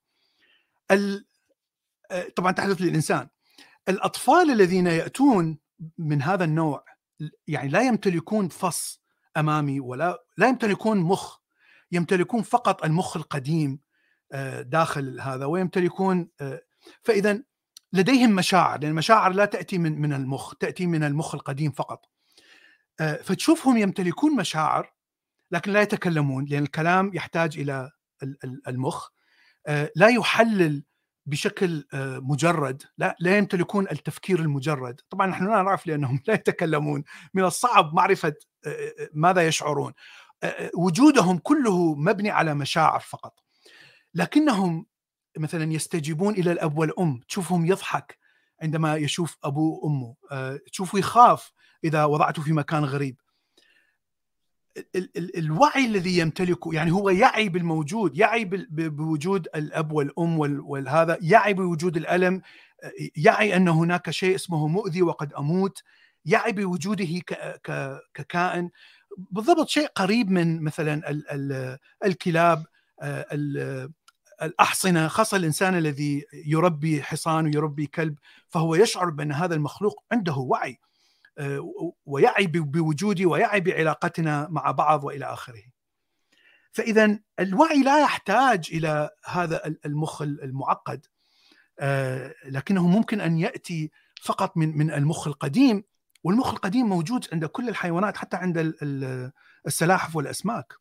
طبعا تحدث للإنسان. الأطفال الذين يأتون من هذا النوع يعني لا يمتلكون فص أمامي ولا لا يمتلكون مخ يمتلكون فقط المخ القديم داخل هذا ويمتلكون فإذا لديهم مشاعر لأن المشاعر لا تأتي من من المخ تأتي من المخ القديم فقط. آه، فتشوفهم يمتلكون مشاعر لكن لا يتكلمون لأن الكلام يحتاج إلى المخ آه، لا يحلل بشكل آه، مجرد لا لا يمتلكون التفكير المجرد. طبعا نحن لا نعرف لأنهم *laughs* لا يتكلمون. من الصعب معرفة ماذا يشعرون. وجودهم كله مبني على مشاعر فقط. لكنهم مثلا يستجيبون إلى الأب والأم. تشوفهم يضحك عندما يشوف أبوه وأمه. تشوفه يخاف إذا وضعته في مكان غريب. ال- ال- الوعي الذي يمتلكه يعني هو يعي بالموجود يعي بوجود الأب والأم وال- والهذا يعي بوجود الألم يعي أن هناك شيء اسمه مؤذي وقد أموت يعي بوجوده ككائن. بالضبط شيء قريب من مثلا ال- ال- الكلاب آه، ال- الأحصنة خاصة الإنسان الذي يربي حصان ويربي كلب فهو يشعر بأن هذا المخلوق عنده وعي. ويعي ب- بوجودي ويعي بعلاقتنا مع بعض وإلى آخره. فاذا الوعي لا يحتاج إلى هذا ال- المخ المعقد آه، لكنه ممكن أن يأتي فقط من من المخ القديم والمخ القديم موجود عند كل الحيوانات حتى عند ال- ال- السلاحف والأسماك.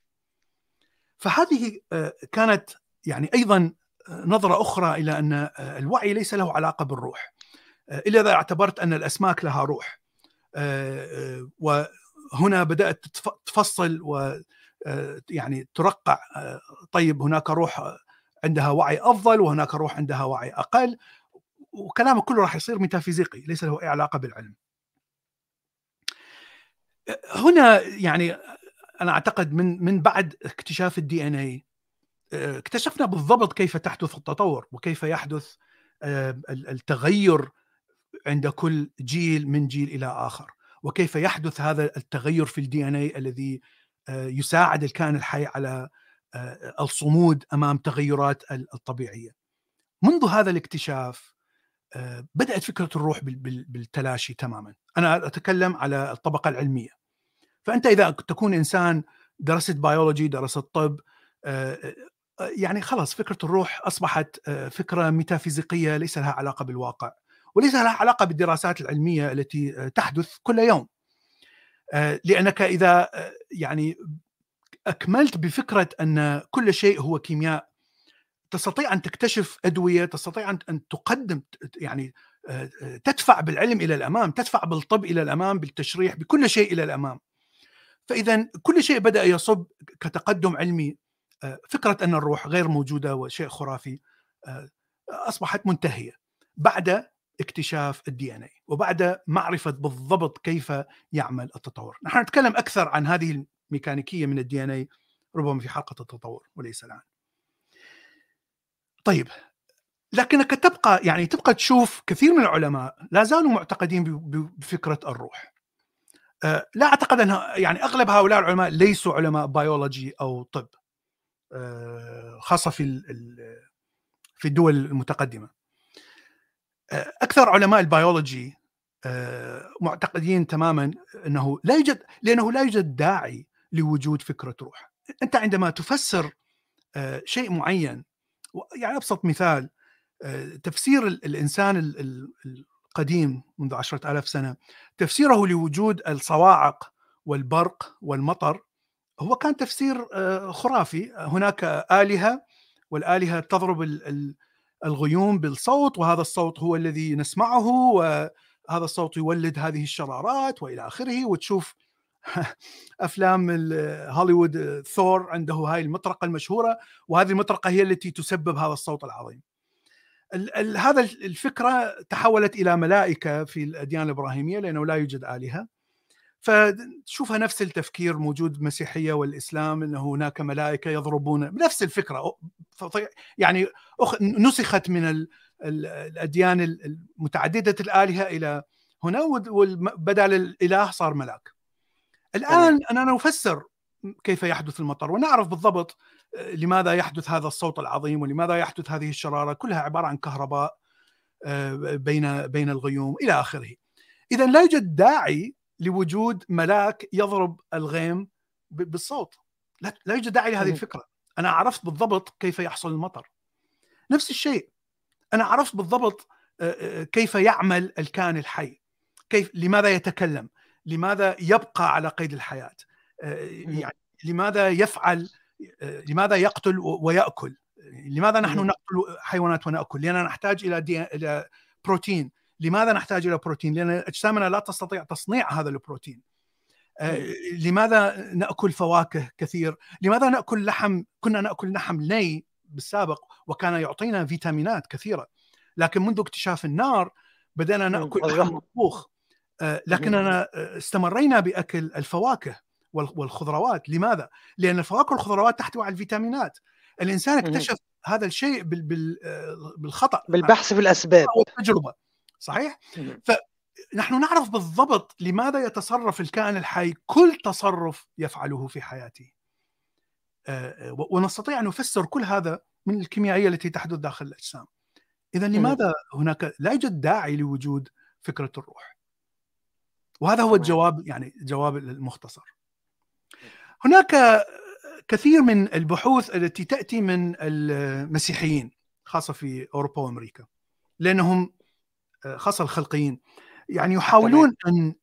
فهذه آه، كانت يعني أيضا نظرة أخرى إلى أن آه، الوعي ليس له علاقة بالروح. آه، إلا إذا اعتبرت أن الأسماك لها روح. آه، آه، وهنا بدأت تفصل و آه، يعني ترقع طيب هناك روح عندها وعي أفضل وهناك روح عندها وعي أقل وكلامك كله راح يصير ميتافيزيقي ليس له أي علاقة بالعلم. هنا يعني أنا أعتقد من من بعد اكتشاف ال DNA اكتشفنا بالضبط كيف تحدث التطور وكيف يحدث التغير عند كل جيل من جيل إلى آخر وكيف يحدث هذا التغير في ال DNA الذي آه، يساعد الكائن الحي على آه، الصمود أمام تغيرات الطبيعية. منذ هذا الاكتشاف آه، بدأت فكرة الروح بال- بال- بالتلاشي تماما. أنا أتكلم على الطبقة العلمية. فأنت إذا تكون إنسان درست بيولوجي درست طب يعني خلاص فكرة الروح أصبحت فكرة ميتافيزيقية ليس لها علاقة بالواقع وليس لها علاقة بالدراسات العلمية التي آه، تحدث كل يوم. آه، لأنك إذا آه، يعني أكملت بفكرة أن كل شيء هو كيمياء تستطيع أن تكتشف أدوية تستطيع أن تقدم يعني تدفع بالعلم إلى الأمام تدفع بالطب إلى الأمام بالتشريح بكل شيء إلى الأمام. فاذا كل شيء بدأ يصب كتقدم علمي. فكرة أن الروح غير موجودة وشيء خرافي أصبحت منتهية. بعد اكتشاف ال DNA وبعد معرفة بالضبط كيف يعمل التطور. نحن نتكلم أكثر عن هذه الميكانيكية من ال DNA ربما في حلقة التطور وليس الآن. طيب لكنك تبقى يعني تبقى تشوف كثير من العلماء لا زالوا معتقدين بفكرة الروح. آه، لا أعتقد ان يعني أغلب هؤلاء العلماء ليسوا علماء بيولوجي أو طب آه، خاصة في في الدول المتقدمة. أكثر علماء البيولوجي آه، معتقدين تماما أنه لا يوجد لأنه لا يوجد داعي لوجود فكرة روح. أنت عندما تفسر آه، شيء معين يعني أبسط مثال آه، تفسير ال- الإنسان ال- ال- القديم منذ عشرة ألاف سنة تفسيره لوجود الصواعق والبرق والمطر هو كان تفسير خرافي. هناك آلهة والآلهة تضرب الغيوم بالصوت وهذا الصوت هو الذي نسمعه وهذا الصوت يولد هذه الشرارات وإلى آخره وتشوف *laughs* أفلام هوليوود ثور عنده هاي المطرقة المشهورة وهذه المطرقة هي التي تسبب هذا الصوت العظيم. ال- ال- هذا الفكرة تحولت إلى ملائكة في الأديان الإبراهيمية لأنه لا يوجد آلهة. فتشوفها نفس التفكير موجود بالمسيحيه والإسلام إنه هناك ملائكة يضربون بنفس الفكرة يعني نسخت من ال- ال- الأديان المتعددة الآلهة إلى هنا ود- والم- بدل الإله صار ملاك. الآن اننا نفسر كيف يحدث المطر ونعرف بالضبط آه، لماذا يحدث هذا الصوت العظيم ولماذا يحدث هذه الشرارة كلها عبارة عن كهرباء آه، بين بين الغيوم إلى آخره. اذا لا يوجد داعي لوجود ملاك يضرب الغيم بالصوت. لا لا يوجد داعي لهذه. الفكرة. أنا عرفت بالضبط كيف يحصل المطر. نفس الشيء أنا عرفت بالضبط آه، آه، كيف يعمل الكائن الحي. كيف لماذا يتكلم؟ لماذا يبقى على قيد الحياة؟ آه،. يعني لماذا يفعل لماذا يقتل ويأكل؟ لماذا نحن. نقتل حيوانات ونأكل؟ لأننا نحتاج إلى دي... إلى بروتين، لماذا نحتاج إلى بروتين؟ لأن أجسامنا لا تستطيع تصنيع هذا البروتين. آه، لماذا نأكل فواكه كثير؟ لماذا نأكل لحم؟ كنا نأكل لحم ني بالسابق وكان يعطينا فيتامينات كثيرة. لكن منذ اكتشاف النار بدأنا. نأكل الرحمة. لحم مطبوخ آه، لكننا آه، استمرينا بأكل الفواكه والخضروات لماذا؟ لأن الفواكه والخضروات تحتوي على الفيتامينات الإنسان اكتشف هذا الشيء بالخطأ بالبحث في الأسباب والتجربة صحيح؟ فنحن نعرف بالضبط لماذا يتصرف الكائن الحي كل تصرف يفعله في حياته. ونستطيع أن نفسر كل هذا من الكيميائية التي تحدث داخل الأجسام. إذا لماذا هناك لا يوجد داعي لوجود فكرة الروح؟ وهذا هو الجواب يعني الجواب المختصر. هناك كثير من البحوث التي تأتي من المسيحيين خاصة في أوروبا وأمريكا لأنهم خاصة الخلقيين. يعني يحاولون أن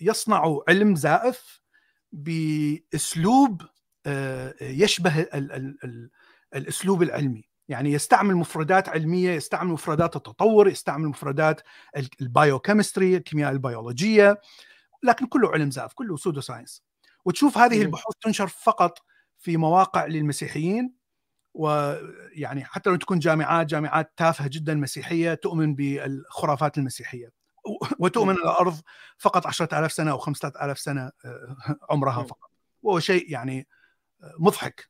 يصنعوا علم زائف بأسلوب يشبه الأسلوب العلمي. يعني يستعمل مفردات علمية يستعمل مفردات التطور يستعمل مفردات البايوكيمستري الكيمياء البيولوجية لكن كله علم زائف كله pseudoscience وتشوف هذه البحوث تنشر فقط في مواقع للمسيحيين ويعني حتى لو تكون جامعات جامعات تافهة جدا مسيحية تؤمن بالخرافات المسيحية. وتؤمن الأرض فقط 10000 سنة أو 5000 سنة عمرها فقط. وهو شيء يعني مضحك.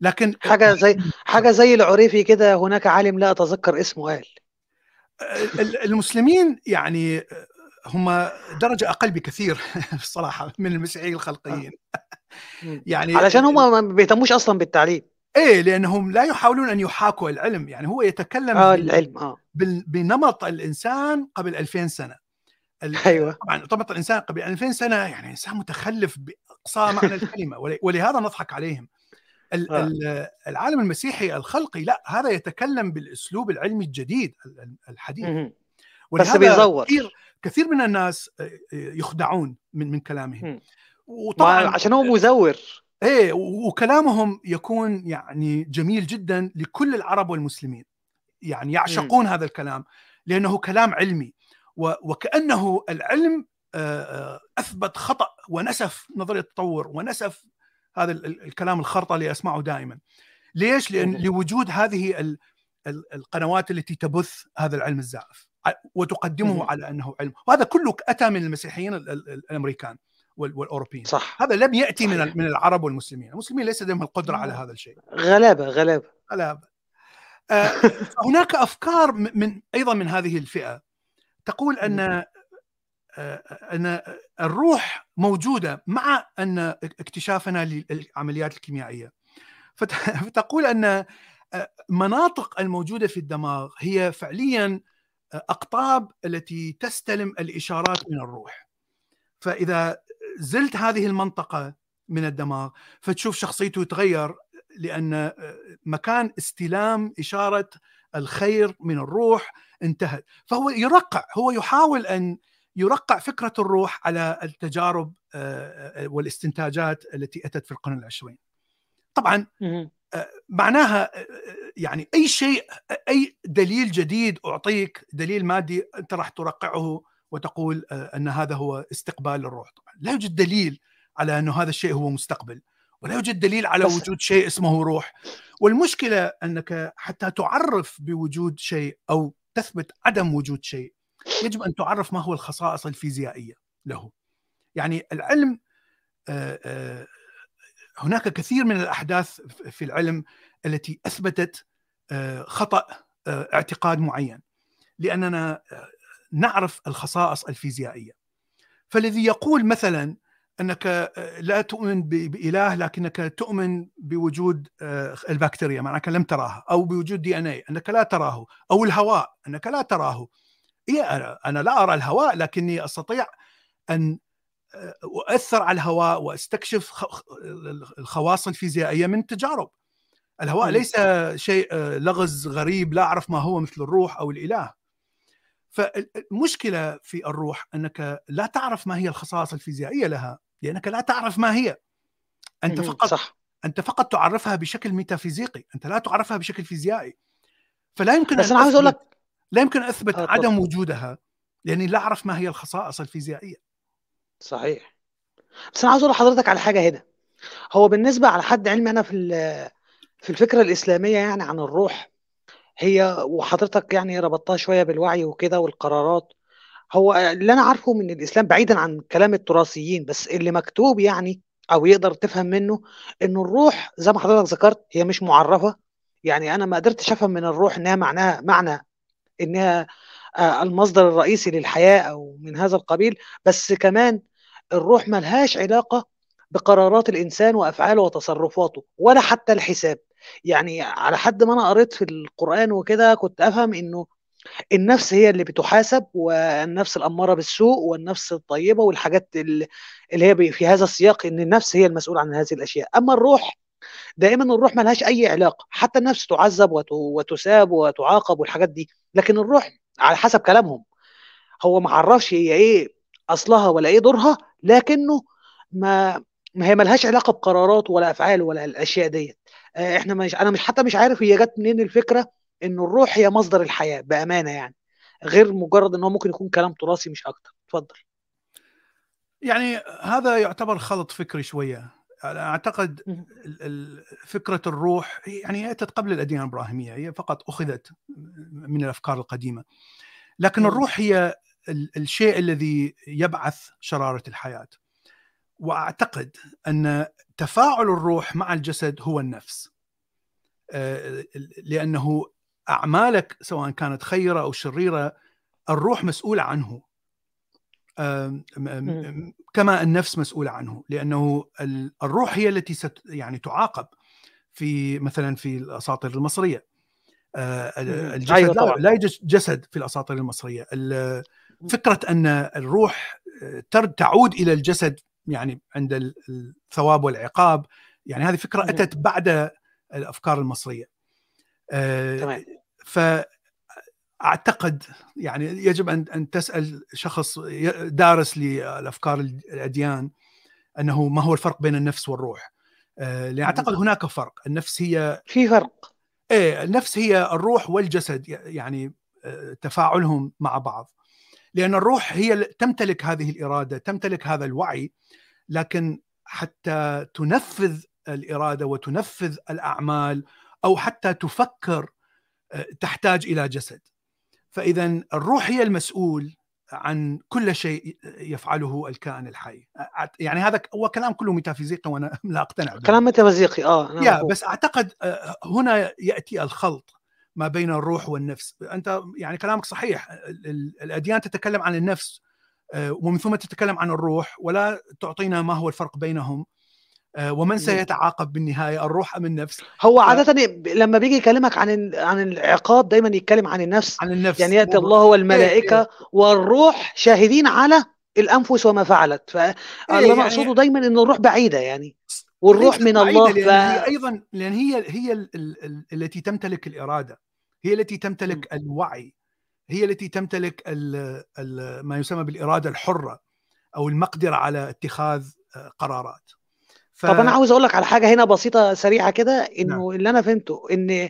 لكن حاجة زي *laughs* حاجة زي العريفي كده هناك عالم لا أتذكر اسمه قال. المسلمين يعني هم درجة أقل بكثير *laughs* الصراحة من المسيحيين الخلقيين. *laughs* يعني علشان هم ما بيهتموش أصلا بالتعليم. إيه لأنهم لا يحاولون أن يحاكوا العلم. يعني هو يتكلم آه العلم آه. بنمط الإنسان قبل 2000 سنة. *laughs* أيوه. طبعا نمط الإنسان قبل 2000 سنة يعني إنسان متخلف بأقصى معنى الكلمة. ولهذا نضحك عليهم. العالم المسيحي الخلقي لا هذا يتكلم بالأسلوب العلمي الجديد الحديث. بس بيزور. كثير كثير من الناس يخدعون من من كلامهم. وطبعا عشان هو مزور. إيه وكلامهم يكون يعني جميل جدا لكل العرب والمسلمين. يعني يعشقون م. هذا الكلام لأنه كلام علمي. وكأنه العلم أثبت خطأ ونسف نظرية التطور ونسف هذا الكلام الخرطة اللي أسمعه دائما. ليش؟ لأن لوجود هذه القنوات التي تبث هذا العلم الزائف وتقدمه على أنه علم. وهذا كله أتى من المسيحيين الأمريكان. والأوروبيين. صح. هذا لم يأتي من من العرب والمسلمين. المسلمين ليس لديهم القدرة على هذا الشيء. غلابة غلابة. غلابة. آه *laughs* هناك أفكار من أيضا من هذه الفئة. تقول أن أن الروح موجودة مع أن اكتشافنا للعمليات الكيميائية. *laughs* فتقول أن مناطق الموجودة في الدماغ هي فعليا أقطاب التي تستلم الإشارات من الروح. فإذا زلت هذه المنطقة من الدماغ فتشوف شخصيته يتغير لأن مكان استلام إشارة الخير من الروح انتهت. فهو يرقع هو يحاول أن يرقع فكرة الروح على التجارب والاستنتاجات التي أتت في القرن العشرين. طبعا معناها يعني أي شيء أي دليل جديد أعطيك دليل مادي أنت راح ترقعه وتقول أن هذا هو استقبال للروح طبعا لا يوجد دليل على أنه هذا الشيء هو مستقبل ولا يوجد دليل على وجود شيء اسمه روح. والمشكلة أنك حتى تعرف بوجود شيء أو تثبت عدم وجود شيء يجب أن تعرف ما هو الخصائص الفيزيائية له. يعني العلم هناك كثير من الأحداث في العلم التي أثبتت خطأ اعتقاد معين. لأننا نعرف الخصائص الفيزيائية. فالذي يقول مثلا أنك لا تؤمن بإله لكنك تؤمن بوجود البكتيريا معناك لم تراها أو بوجود دي إن اي أنك لا تراه أو الهواء أنك لا تراه. إيه أنا لا أرى الهواء لكني أستطيع أن أؤثر على الهواء وأستكشف الخواص الفيزيائية من تجارب. الهواء ليس شيء لغز غريب لا أعرف ما هو مثل الروح أو الإله. فالمشكلة في الروح أنك لا تعرف ما هي الخصائص الفيزيائية لها لأنك لا تعرف ما هي. أنت فقط صح. أنت فقط تعرفها بشكل ميتافيزيقي أنت لا تعرفها بشكل فيزيائي. فلا يمكن بس أنا عاوز أقول لك لا يمكن أثبت آه عدم وجودها لأني لا أعرف ما هي الخصائص الفيزيائية. صحيح. بس أنا عاوز أقول لحضرتك على حاجة هنا. هو بالنسبة على حد علمي أنا في في الفكرة الإسلامية يعني عن الروح هي وحضرتك يعني ربطتها شوية بالوعي وكده والقرارات. هو اللي أنا عارفه من الإسلام بعيدا عن كلام التراثيين بس اللي مكتوب يعني أو يقدر تفهم منه إنه الروح زي ما حضرتك ذكرت هي مش معرفة. يعني أنا ما قدرتش أفهم من الروح إنها معناها معنى إنها آه، المصدر الرئيسي للحياة أو من هذا القبيل. بس كمان الروح ملهاش علاقة بقرارات الإنسان وأفعاله وتصرفاته ولا حتى الحساب. يعني على حد ما أنا قريت في القرآن وكده كنت أفهم إنه النفس هي اللي بتحاسب والنفس الأمارة بالسوء والنفس الطيبة والحاجات اللي هي في هذا السياق إن النفس هي المسؤولة عن هذه الأشياء. أما الروح دائما الروح ملهاش أي علاقة. حتى النفس تعذب وتساب وتعاقب والحاجات دي لكن الروح على حسب كلامهم. هو ما عرفش هي إيه أصلها ولا إيه دورها لكنه ما ما هي ملهاش علاقة بقرارات ولا افعال ولا الأشياء ديت. إحنا مش أنا مش حتى مش عارف هي جت منين الفكرة ان الروح هي مصدر الحياة بأمانة يعني غير مجرد إن هو ممكن يكون كلام تراثي مش أكتر. اتفضل. يعني هذا يعتبر خلط فكري شوية. أعتقد فكرة الروح يعني أتت قبل الأديان الإبراهيمية هي فقط أخذت من الأفكار القديمة. لكن الروح هي الشيء الذي يبعث شرارة الحياة. وأعتقد أن تفاعل الروح مع الجسد هو النفس. آه، لأنه أعمالك سواء كانت خيرة أو شريرة الروح مسؤولة عنه. كما النفس مسؤولة عنه. لأنه الروح هي التي ست يعني تعاقب في مثلا في الأساطير المصرية. آه، الجسد أيوة لا, لا يوجد جسد في الأساطير المصرية. فكرة أن الروح آه، تعود إلى الجسد يعني عند الثواب والعقاب. يعني هذه فكرة أتت بعد الأفكار المصرية. آه، تمام. فاعتقد يعني يجب أن أن تسأل شخص دارس للأفكار الأديان أنه ما هو الفرق بين النفس والروح. آه، لأن أعتقد هناك فرق. النفس هي في فرق. إيه النفس هي الروح والجسد يعني آه، تفاعلهم مع بعض. لأن الروح هي تمتلك هذه الإرادة تمتلك هذا الوعي لكن حتى تنفذ الإرادة وتنفذ الأعمال أو حتى تفكر آه، تحتاج إلى جسد. فإذا الروح هي المسؤول عن كل شيء يفعله الكائن الحي. يعني هذا هو كلام كله ميتافيزيقي وأنا *laughs* لا أقتنع به. كلام ميتافيزيقي آه يا بس أعتقد آه، هنا يأتي الخلط. ما بين الروح والنفس. أنت يعني كلامك صحيح. الأديان تتكلم عن النفس آه، ومن ثم تتكلم عن الروح ولا تعطينا ما هو الفرق بينهم. آه، ومن سيتعاقب بالنهاية؟ الروح أم النفس؟ هو عادة لما بيجي يكلمك عن عن العقاب دايما يتكلم عن النفس. عن النفس. يعني يأتي الله والملائكة إيه، إيه. والروح شاهدين على الأنفس وما فعلت. فاللي إيه يعني أقصده دايما إن الروح بعيدة يعني. والروح من الله ف... هي أيضا لأن هي هي ال ال التي تمتلك الإرادة هي التي تمتلك م. الوعي هي التي تمتلك ال ال ما يسمى بالإرادة الحرة أو المقدرة على اتخاذ آه، قرارات ف... طب أنا عاوز أقول لك على حاجة هنا بسيطة سريعة كده إنه نعم. اللي أنا فهمته إن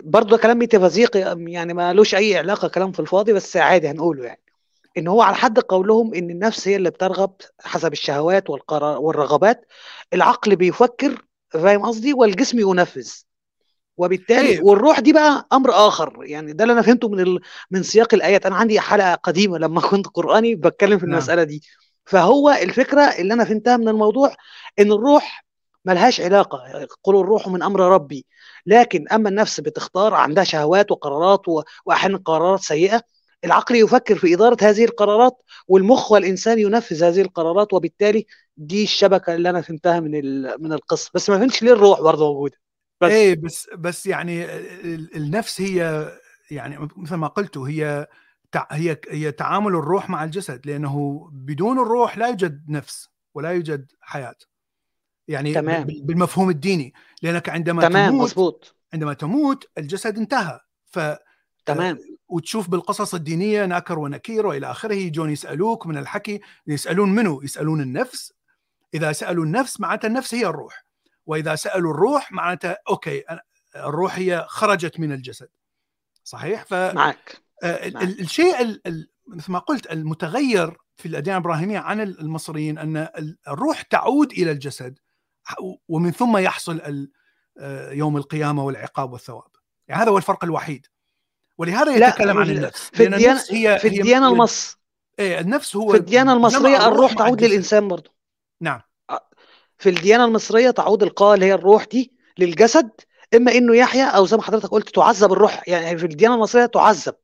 برضه كلام ميتافيزيقي يعني ما لوش أي علاقة كلام في الفاضي بس عادي هنقوله يعني إن هو على حد قولهم إن النفس هي اللي بترغب حسب الشهوات والقرار والرغبات. العقل بيفكر فاهم قصدي؟ والجسم ينفذ. وبالتالي أيه. والروح دي بقى أمر آخر. يعني ده اللي أنا فهمته من ال... من سياق الآيات. أنا عندي حلقة قديمة لما *laughs* كنت قرآني بتكلم في نعم. المسألة دي. فهو الفكرة اللي أنا فهمتها من الموضوع إن الروح ملهاش علاقة. قل الروح من أمر ربي. لكن أما النفس بتختار عندها شهوات وقرارات واحيانا قرارات سيئة العقل يفكر في إدارة هذه القرارات والمخ والإنسان ينفذ هذه القرارات وبالتالي دي الشبكة اللي أنا فهمتها من من القصة. بس ما فهمتش ليه الروح برضه موجودة. بس إيه بس بس يعني النفس هي يعني مثل ما قلت هي هي هي تعامل الروح مع الجسد لأنه بدون الروح لا يوجد نفس ولا يوجد حياة. يعني تمام. بالمفهوم الديني. لأنك عندما تمام تموت مزبوط. عندما تموت الجسد انتهى. ف تمام. وتشوف بالقصص الدينية ناكر ونكير وإلى آخره. يجون يسألوك من الحكي يسألون منه يسألون النفس. إذا سألوا النفس معناتها النفس هي الروح. وإذا سألوا الروح معناتها أوكي الروح هي خرجت من الجسد. صحيح؟ ف معك. آه، الشيء مثل ما قلت المتغير في الأديان الإبراهيمية عن المصريين أن الروح تعود إلى الجسد ومن ثم يحصل آه، يوم القيامة والعقاب والثواب. يعني هذا هو الفرق الوحيد. ولهذا يتكلم عن النفس في الديانه هي في الديانة المص إيه النفس هو في الديانة جمع المصرية الروح تعود الجسد. للإنسان برضه نعم. في الديانة المصرية تعود القاء اللي هي الروح دي للجسد إما إنه يحيا أو زي ما حضرتك قلت تعذب الروح. يعني في الديانة المصرية تعذب.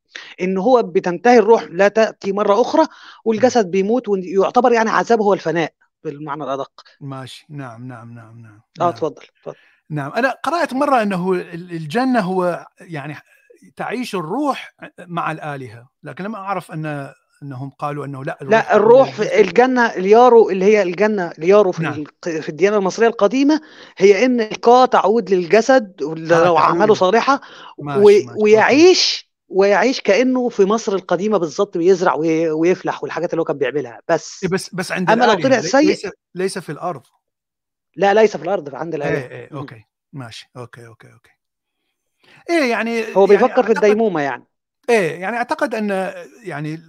إن هو بتنتهي الروح لا تأتي مرة أخرى والجسد بيموت ويعتبر يعني عذاب هو الفناء بالمعنى الأدق. ماشي. نعم نعم نعم نعم آه نعم. اتفضل اتفضل نعم. أنا قرأت مرة إنه ال- الجنة هو يعني تعيش الروح مع الآلهة. لكن لم أعرف أن أنهم قالوا أنه لا لا الروح في الجنة اليارو اللي هي الجنة اليارو في, نعم. في الديانة المصرية القديمة هي إن الكا تعود للجسد لو و- ماشي، ويعيش ويعيش كأنه في مصر القديمة بالظبط بيزرع وي- ويفلح والحاجات اللي هو كان بيعملها. بس إيه بس بس عند أما لو طلع سيء- ليس ليس في الأرض. لا ليس في الأرض عند إيه الآلهة إيه مم. okay. ماشي okay okay okay. إيه يعني هو يعني بيفكر في أعتقد- الديمومة يعني. إيه يعني أعتقد أن يعني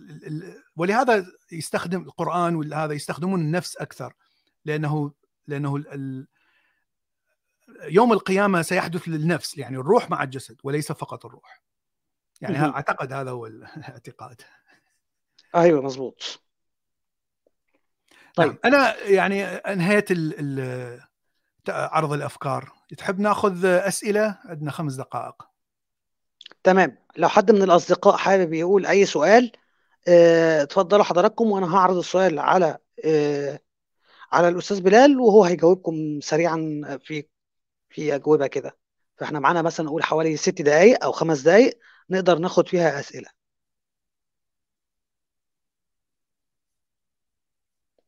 ولهذا يستخدم القرآن ولهذا يستخدمون النفس أكثر لأنه لأنه ال- يوم القيامة سيحدث للنفس يعني الروح مع الجسد وليس فقط الروح. يعني. أعتقد هذا هو الاعتقاد. أيوه مظبوط طيب. طيب. أنا يعني أنهيت ال ال عرض الأفكار. تحب ناخذ أسئلة؟ عندنا خمس دقائق. تمام. لو حد من الأصدقاء حابب يقول أي سؤال آه، اتفضلوا حضراتكم وأنا هعرض السؤال على آه، على الأستاذ بلال وهو هيجاوبكم سريعا في في أجوبة كده. فإحنا معانا مثلا نقول حوالي ست دقايق أو خمس دقايق نقدر ناخد فيها أسئلة.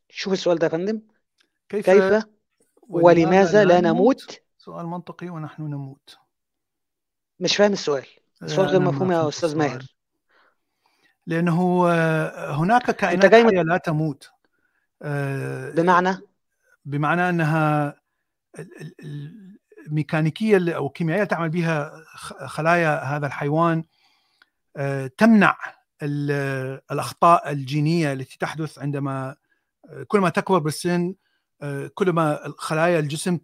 شوف السؤال ده يا فندم. كيف, كيف؟ ولماذا لا نموت؟ سؤال منطقي ونحن نموت. مش فاهم السؤال. السؤال غير أنا ما مفهوم يا السؤال. ماهر. لأنه آه، هناك كائنات جاي من- حية لا تموت. آه، بمعنى؟ بمعنى أنها ال- ال- ال- الميكانيكيه أو الكيميائيه اللي تعمل بها خلايا هذا الحيوان آه، تمنع ال- الأخطاء الجينية التي تحدث عندما آه، كل ما تكبر بالسن آه، كل ما خلايا الجسم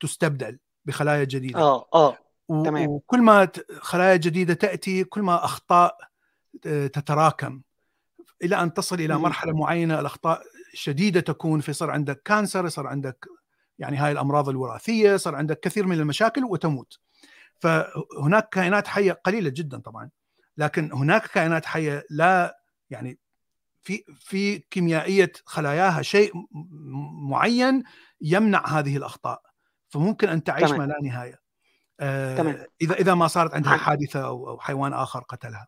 تستبدل بخلايا جديدة آه آه تمام. وكل ما خلايا جديدة تأتي كل ما أخطاء آه، تتراكم إلى أن تصل إلى. مرحلة معينة الأخطاء شديدة تكون فيصير عندك كانسر يصير عندك يعني هاي الأمراض الوراثية يصير عندك كثير من المشاكل وتموت فهناك كائنات حية قليلة جدا طبعا لكن هناك كائنات حية لا يعني في في كيميائية خلاياها شيء معين يمنع هذه الأخطاء فممكن أن تعيش تمام. ما لا نهاية آه، تمام. إذا إذا ما صارت عندها عن- حادثة أو أو حيوان آخر قتلها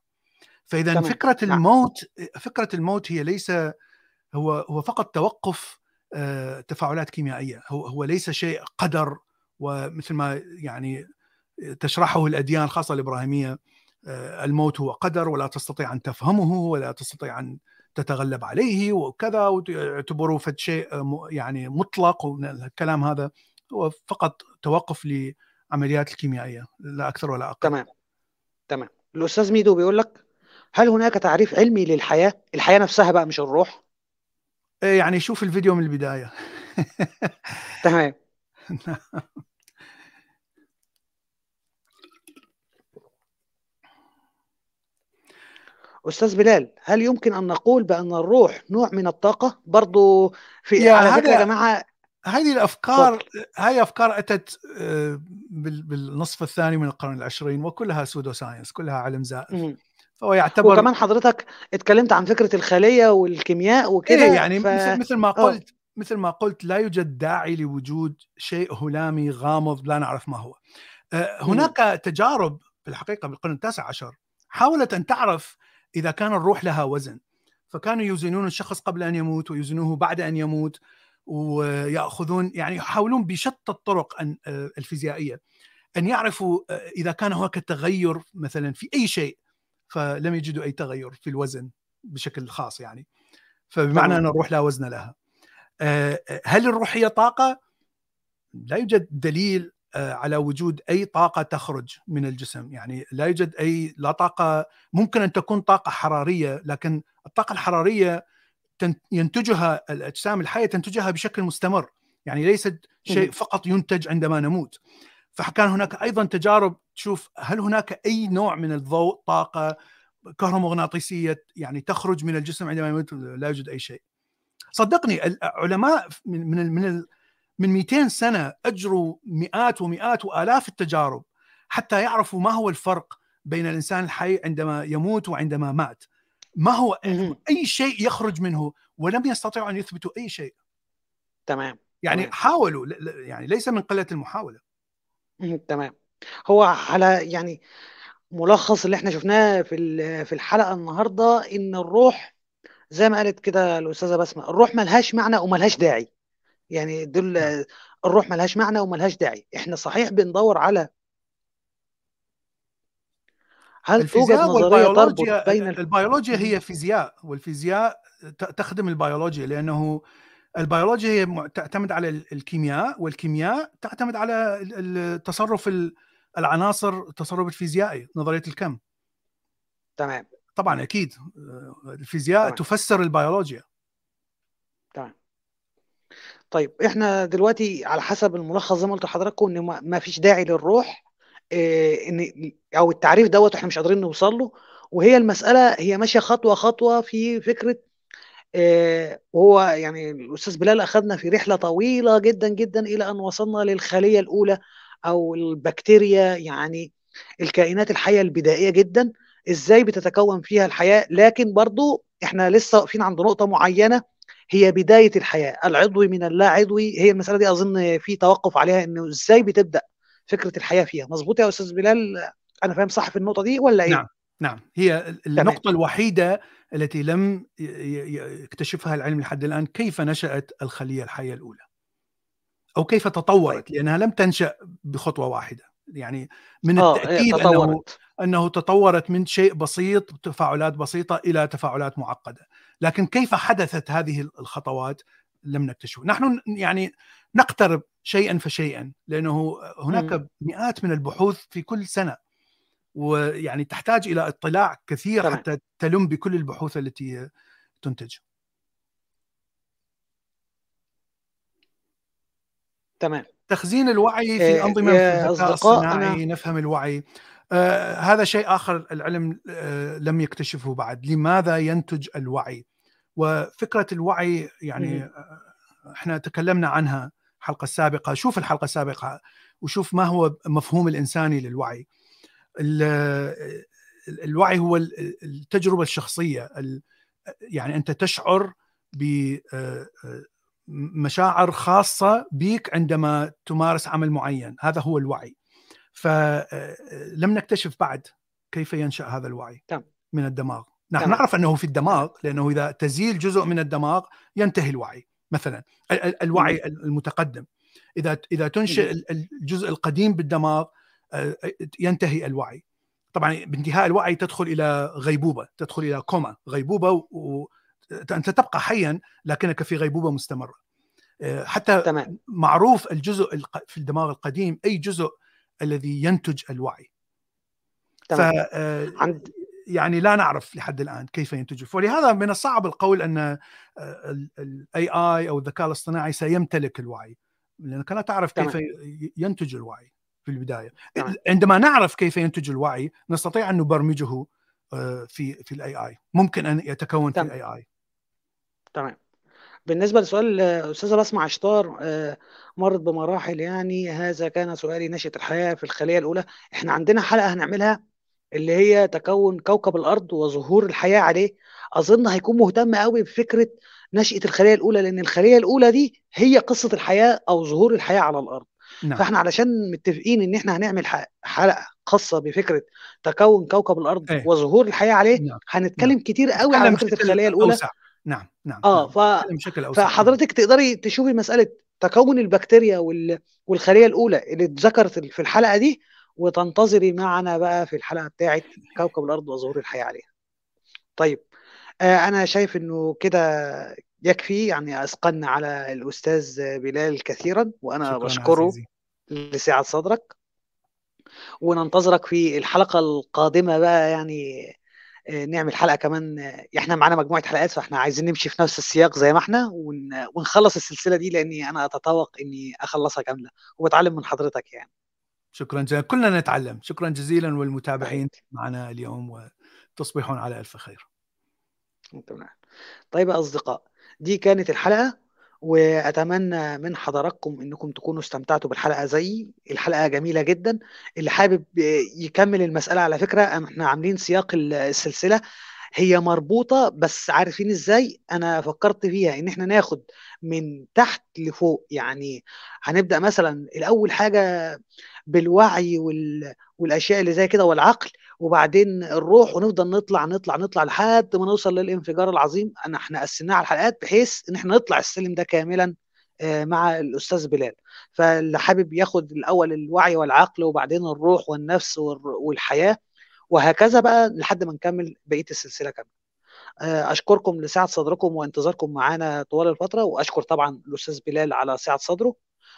فإذا تمام. فكرة نعم. الموت فكرة الموت هي ليس هو هو فقط توقف آه، تفاعلات كيميائية هو هو ليس شيء قدر ومثل ما يعني تشرحه الأديان خاصه الإبراهيمية آه، الموت هو قدر ولا تستطيع أن تفهمه ولا تستطيع أن تتغلب عليه وكذا ويعتبروه فد شيء يعني مطلق والكلام هذا هو فقط توقف لعمليات الكيميائية لا أكثر ولا أقل. تمام. تمام. الأستاذ ميدو بيقول لك هل هناك تعريف علمي للحياة؟ الحياة نفسها بقى مش الروح؟ إيه يعني شوف الفيديو من البداية. تمام. *laughs* أستاذ بلال هل يمكن أن نقول بأن الروح نوع من الطاقة؟ برضو في يا على فكرة يا جماعة هذه الأفكار هاي أفكار أتت آه، بال- بالنصف الثاني من القرن العشرين وكلها pseudoscience كلها علم زائف. فهو يعتبر وكمان حضرتك اتكلمت عن فكرة الخلية والكيمياء وكده إيه يعني ف... مثل ما آه. قلت مثل ما قلت لا يوجد داعي لوجود شيء هلامي غامض لا نعرف ما هو. آه، هناك تجارب في الحقيقة بالقرن التاسع عشر حاولت أن تعرف إذا كان الروح لها وزن. فكانوا يوزنون الشخص قبل أن يموت ويوزنوه بعد أن يموت ويأخذون يعني يحاولون بشتى الطرق آه، الفيزيائية. أن يعرفوا آه، إذا كان هناك تغير مثلا في أي شيء فلم يجدوا أي تغير في الوزن بشكل خاص يعني. فبمعنى. أن الروح لا وزن لها. آه، هل الروح هي طاقة؟ لا يوجد دليل على وجود أي طاقة تخرج من الجسم. يعني لا يوجد أي لا طاقة ممكن أن تكون طاقة حرارية لكن الطاقة الحرارية ينتجها الأجسام الحية تنتجها بشكل مستمر. يعني ليست شيء. فقط ينتج عندما نموت. فكان هناك أيضا تجارب تشوف هل هناك أي نوع من الضوء طاقة كهرومغناطيسية يعني تخرج من الجسم عندما يموت؟ لا يوجد أي شيء. صدقني العلماء من من من من 200 سنة اجروا مئات ومئات وآلاف التجارب حتى يعرفوا ما هو الفرق بين الإنسان الحي عندما يموت وعندما مات. ما هو أي شيء يخرج منه ولم يستطيعوا أن يثبتوا أي شيء. تمام. يعني تمام. حاولوا يعني ليس من قلة المحاولة. تمام. هو على يعني ملخص اللي إحنا شفناه في في الحلقة النهارده إن الروح زي ما قالت كده الأستاذة بسمة الروح ملهاش معنى وملهاش داعي. يعني دول. الروح ملهاش معنى وملهاش داعي. إحنا صحيح بندور على هل توجد نظرية تربط بين البيولوجيا هي فيزياء والفيزياء تخدم البيولوجيا لأنه البيولوجيا هي تعتمد على الكيمياء والكيمياء تعتمد على التصرف العناصر التصرف الفيزيائي نظرية الكم. تمام. طبعا أكيد. الفيزياء تمام. تفسر البيولوجيا. طيب إحنا دلوقتي على حسب الملخص زي ما قلت لحضراتكم إن ما فيش داعي للروح إيه إن أو التعريف دوت إحنا مش قادرين نوصل له. وهي المسألة هي ماشية خطوة خطوة في فكرة إيه وهو يعني الأستاذ بلال أخذنا في رحلة طويلة جدا جدا إلى أن وصلنا للخلية الأولى أو البكتيريا يعني الكائنات الحية البدائية جدا. إزاي بتتكون فيها الحياة؟ لكن برضو إحنا لسه واقفين عند نقطة معينة هي بداية الحياة. العضوي من اللا عضوي هي المسألة دي أظن في توقف عليها إنه إزاي بتبدأ فكرة الحياة فيها. مظبوط يا أستاذ بلال؟ أنا فاهم صح في النقطة دي ولا إيه؟ نعم نعم. هي النقطة تمام. الوحيدة التي لم يكتشفها العلم لحد الآن كيف نشأت الخلية الحية الأولى؟ أو كيف تطورت؟ طيب. لأنها لم تنشأ بخطوة واحدة. يعني من آه التأكيد أنه أنه تطورت من شيء بسيط تفاعلات بسيطة إلى تفاعلات معقدة. لكن كيف حدثت هذه الخطوات لم نكتشف نحن يعني نقترب شيئا فشيئا لأنه هناك م. مئات من البحوث في كل سنة ويعني تحتاج إلى اطلاع كثير طبعا. حتى تلم بكل البحوث التي تنتج. تمام. تخزين الوعي في انظمه في الذكاء الصناعي أنا... نفهم الوعي. آه هذا شيء آخر العلم آه لم يكتشفه بعد. لماذا ينتج الوعي؟ وفكرة الوعي يعني آه إحنا تكلمنا عنها الحلقة السابقه شوف الحلقة السابقة وشوف ما هو مفهوم الإنساني للوعي. الوعي هو التجربة الشخصية. يعني أنت تشعر بمشاعر خاصة بك عندما تمارس عمل معين. هذا هو الوعي. فلم نكتشف بعد كيف ينشأ هذا الوعي من الدماغ. نحن نعرف أنه في الدماغ لأنه إذا تزيل جزء من الدماغ ينتهي الوعي مثلا الوعي المتقدم. إذا إذا تنشئ الجزء القديم بالدماغ ينتهي الوعي. طبعا بانتهاء الوعي تدخل إلى غيبوبة تدخل إلى كوما غيبوبة وانت تبقى حيا لكنك في غيبوبة مستمرة. حتى تمام. معروف الجزء في الدماغ القديم أي جزء الذي ينتج الوعي. تمام. ف عند يعني لا نعرف لحد الآن كيف ينتج ولهذا من الصعب القول أن ال AI أو الذكاء الاصطناعي سيمتلك الوعي لأنك لا تعرف كيف. ينتج الوعي في البداية. عندما نعرف كيف ينتج الوعي نستطيع أن نبرمجه في في ال AI ممكن أن يتكون. في ال AI تمام بالنسبة لسؤال أستاذة بسمة عشتار مرت بمراحل يعني هذا كان سؤالي نشأة الحياة في الخلية الأولى إحنا عندنا حلقة هنعملها اللي هي تكون كوكب الأرض وظهور الحياة عليه أظن هيكون مهتم قوي بفكرة نشأة الخلية الأولى لأن الخلية الأولى دي هي قصة الحياة أو ظهور الحياة على الأرض نعم. فإحنا علشان متفقين إن إحنا هنعمل حلقة خاصة بفكرة تكون كوكب الأرض إيه. وظهور الحياة عليه نعم. هنتكلم نعم. كتير قوي على فكرة الخلية الأولى أوسع. نعم نعم آه نعم. ف... بشكل أوسع. فحضرتك تقدري تشوفي مسألة تكون البكتيريا وال... والخلية الأولى اللي اتذكرت في الحلقة دي وتنتظري معنا بقى في الحلقة بتاعه كوكب الأرض وظهور الحياة عليها. طيب آه أنا شايف إنه كده يكفي. يعني اثقلنا على الأستاذ بلال كثيرا وأنا بشكره لسعة صدرك. وننتظرك في الحلقة القادمة بقى يعني نعمل حلقة كمان. إحنا معانا مجموعة حلقات فإحنا عايزين نمشي في نفس السياق زي ما إحنا ونخلص السلسلة دي لأني أنا أتطوق إني أخلصها كاملة. وبتعلم من حضرتك يعني. شكرا جزيلا. كلنا نتعلم. شكرا جزيلا والمتابعين معنا اليوم تصبحون على ألف خير. تمام. طيب يا أصدقاء دي كانت الحلقة وأتمنى من حضراتكم إنكم تكونوا استمتعتوا بالحلقة زيي الحلقة جميلة جدا. اللي حابب يكمل المسألة على فكرة إحنا عاملين سياق السلسلة هي مربوطة بس عارفين إزاي؟ أنا فكرت فيها إن إحنا ناخد من تحت لفوق. يعني هنبدأ مثلا الأول حاجة بالوعي وال... والأشياء اللي زي كده والعقل وبعدين الروح ونفضل نطلع نطلع نطلع لحد ما نوصل للانفجار العظيم. أنا إحنا قسمناها على الحلقات بحيث إن إحنا نطلع السلم ده كاملا مع الأستاذ بلال. فاللي حابب ياخد الأول الوعي والعقل وبعدين الروح والنفس والحياة وهكذا بقى لحد ما نكمل بقية السلسلة كاملة. أشكركم لسعة صدركم وانتظاركم معانا طوال الفترة وأشكر طبعا الأستاذ بلال على سعة صدره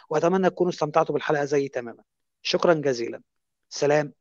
وأتمنى تكونوا استمتعتوا بالحلقة زي تماما. شكرا جزيلا. سلام.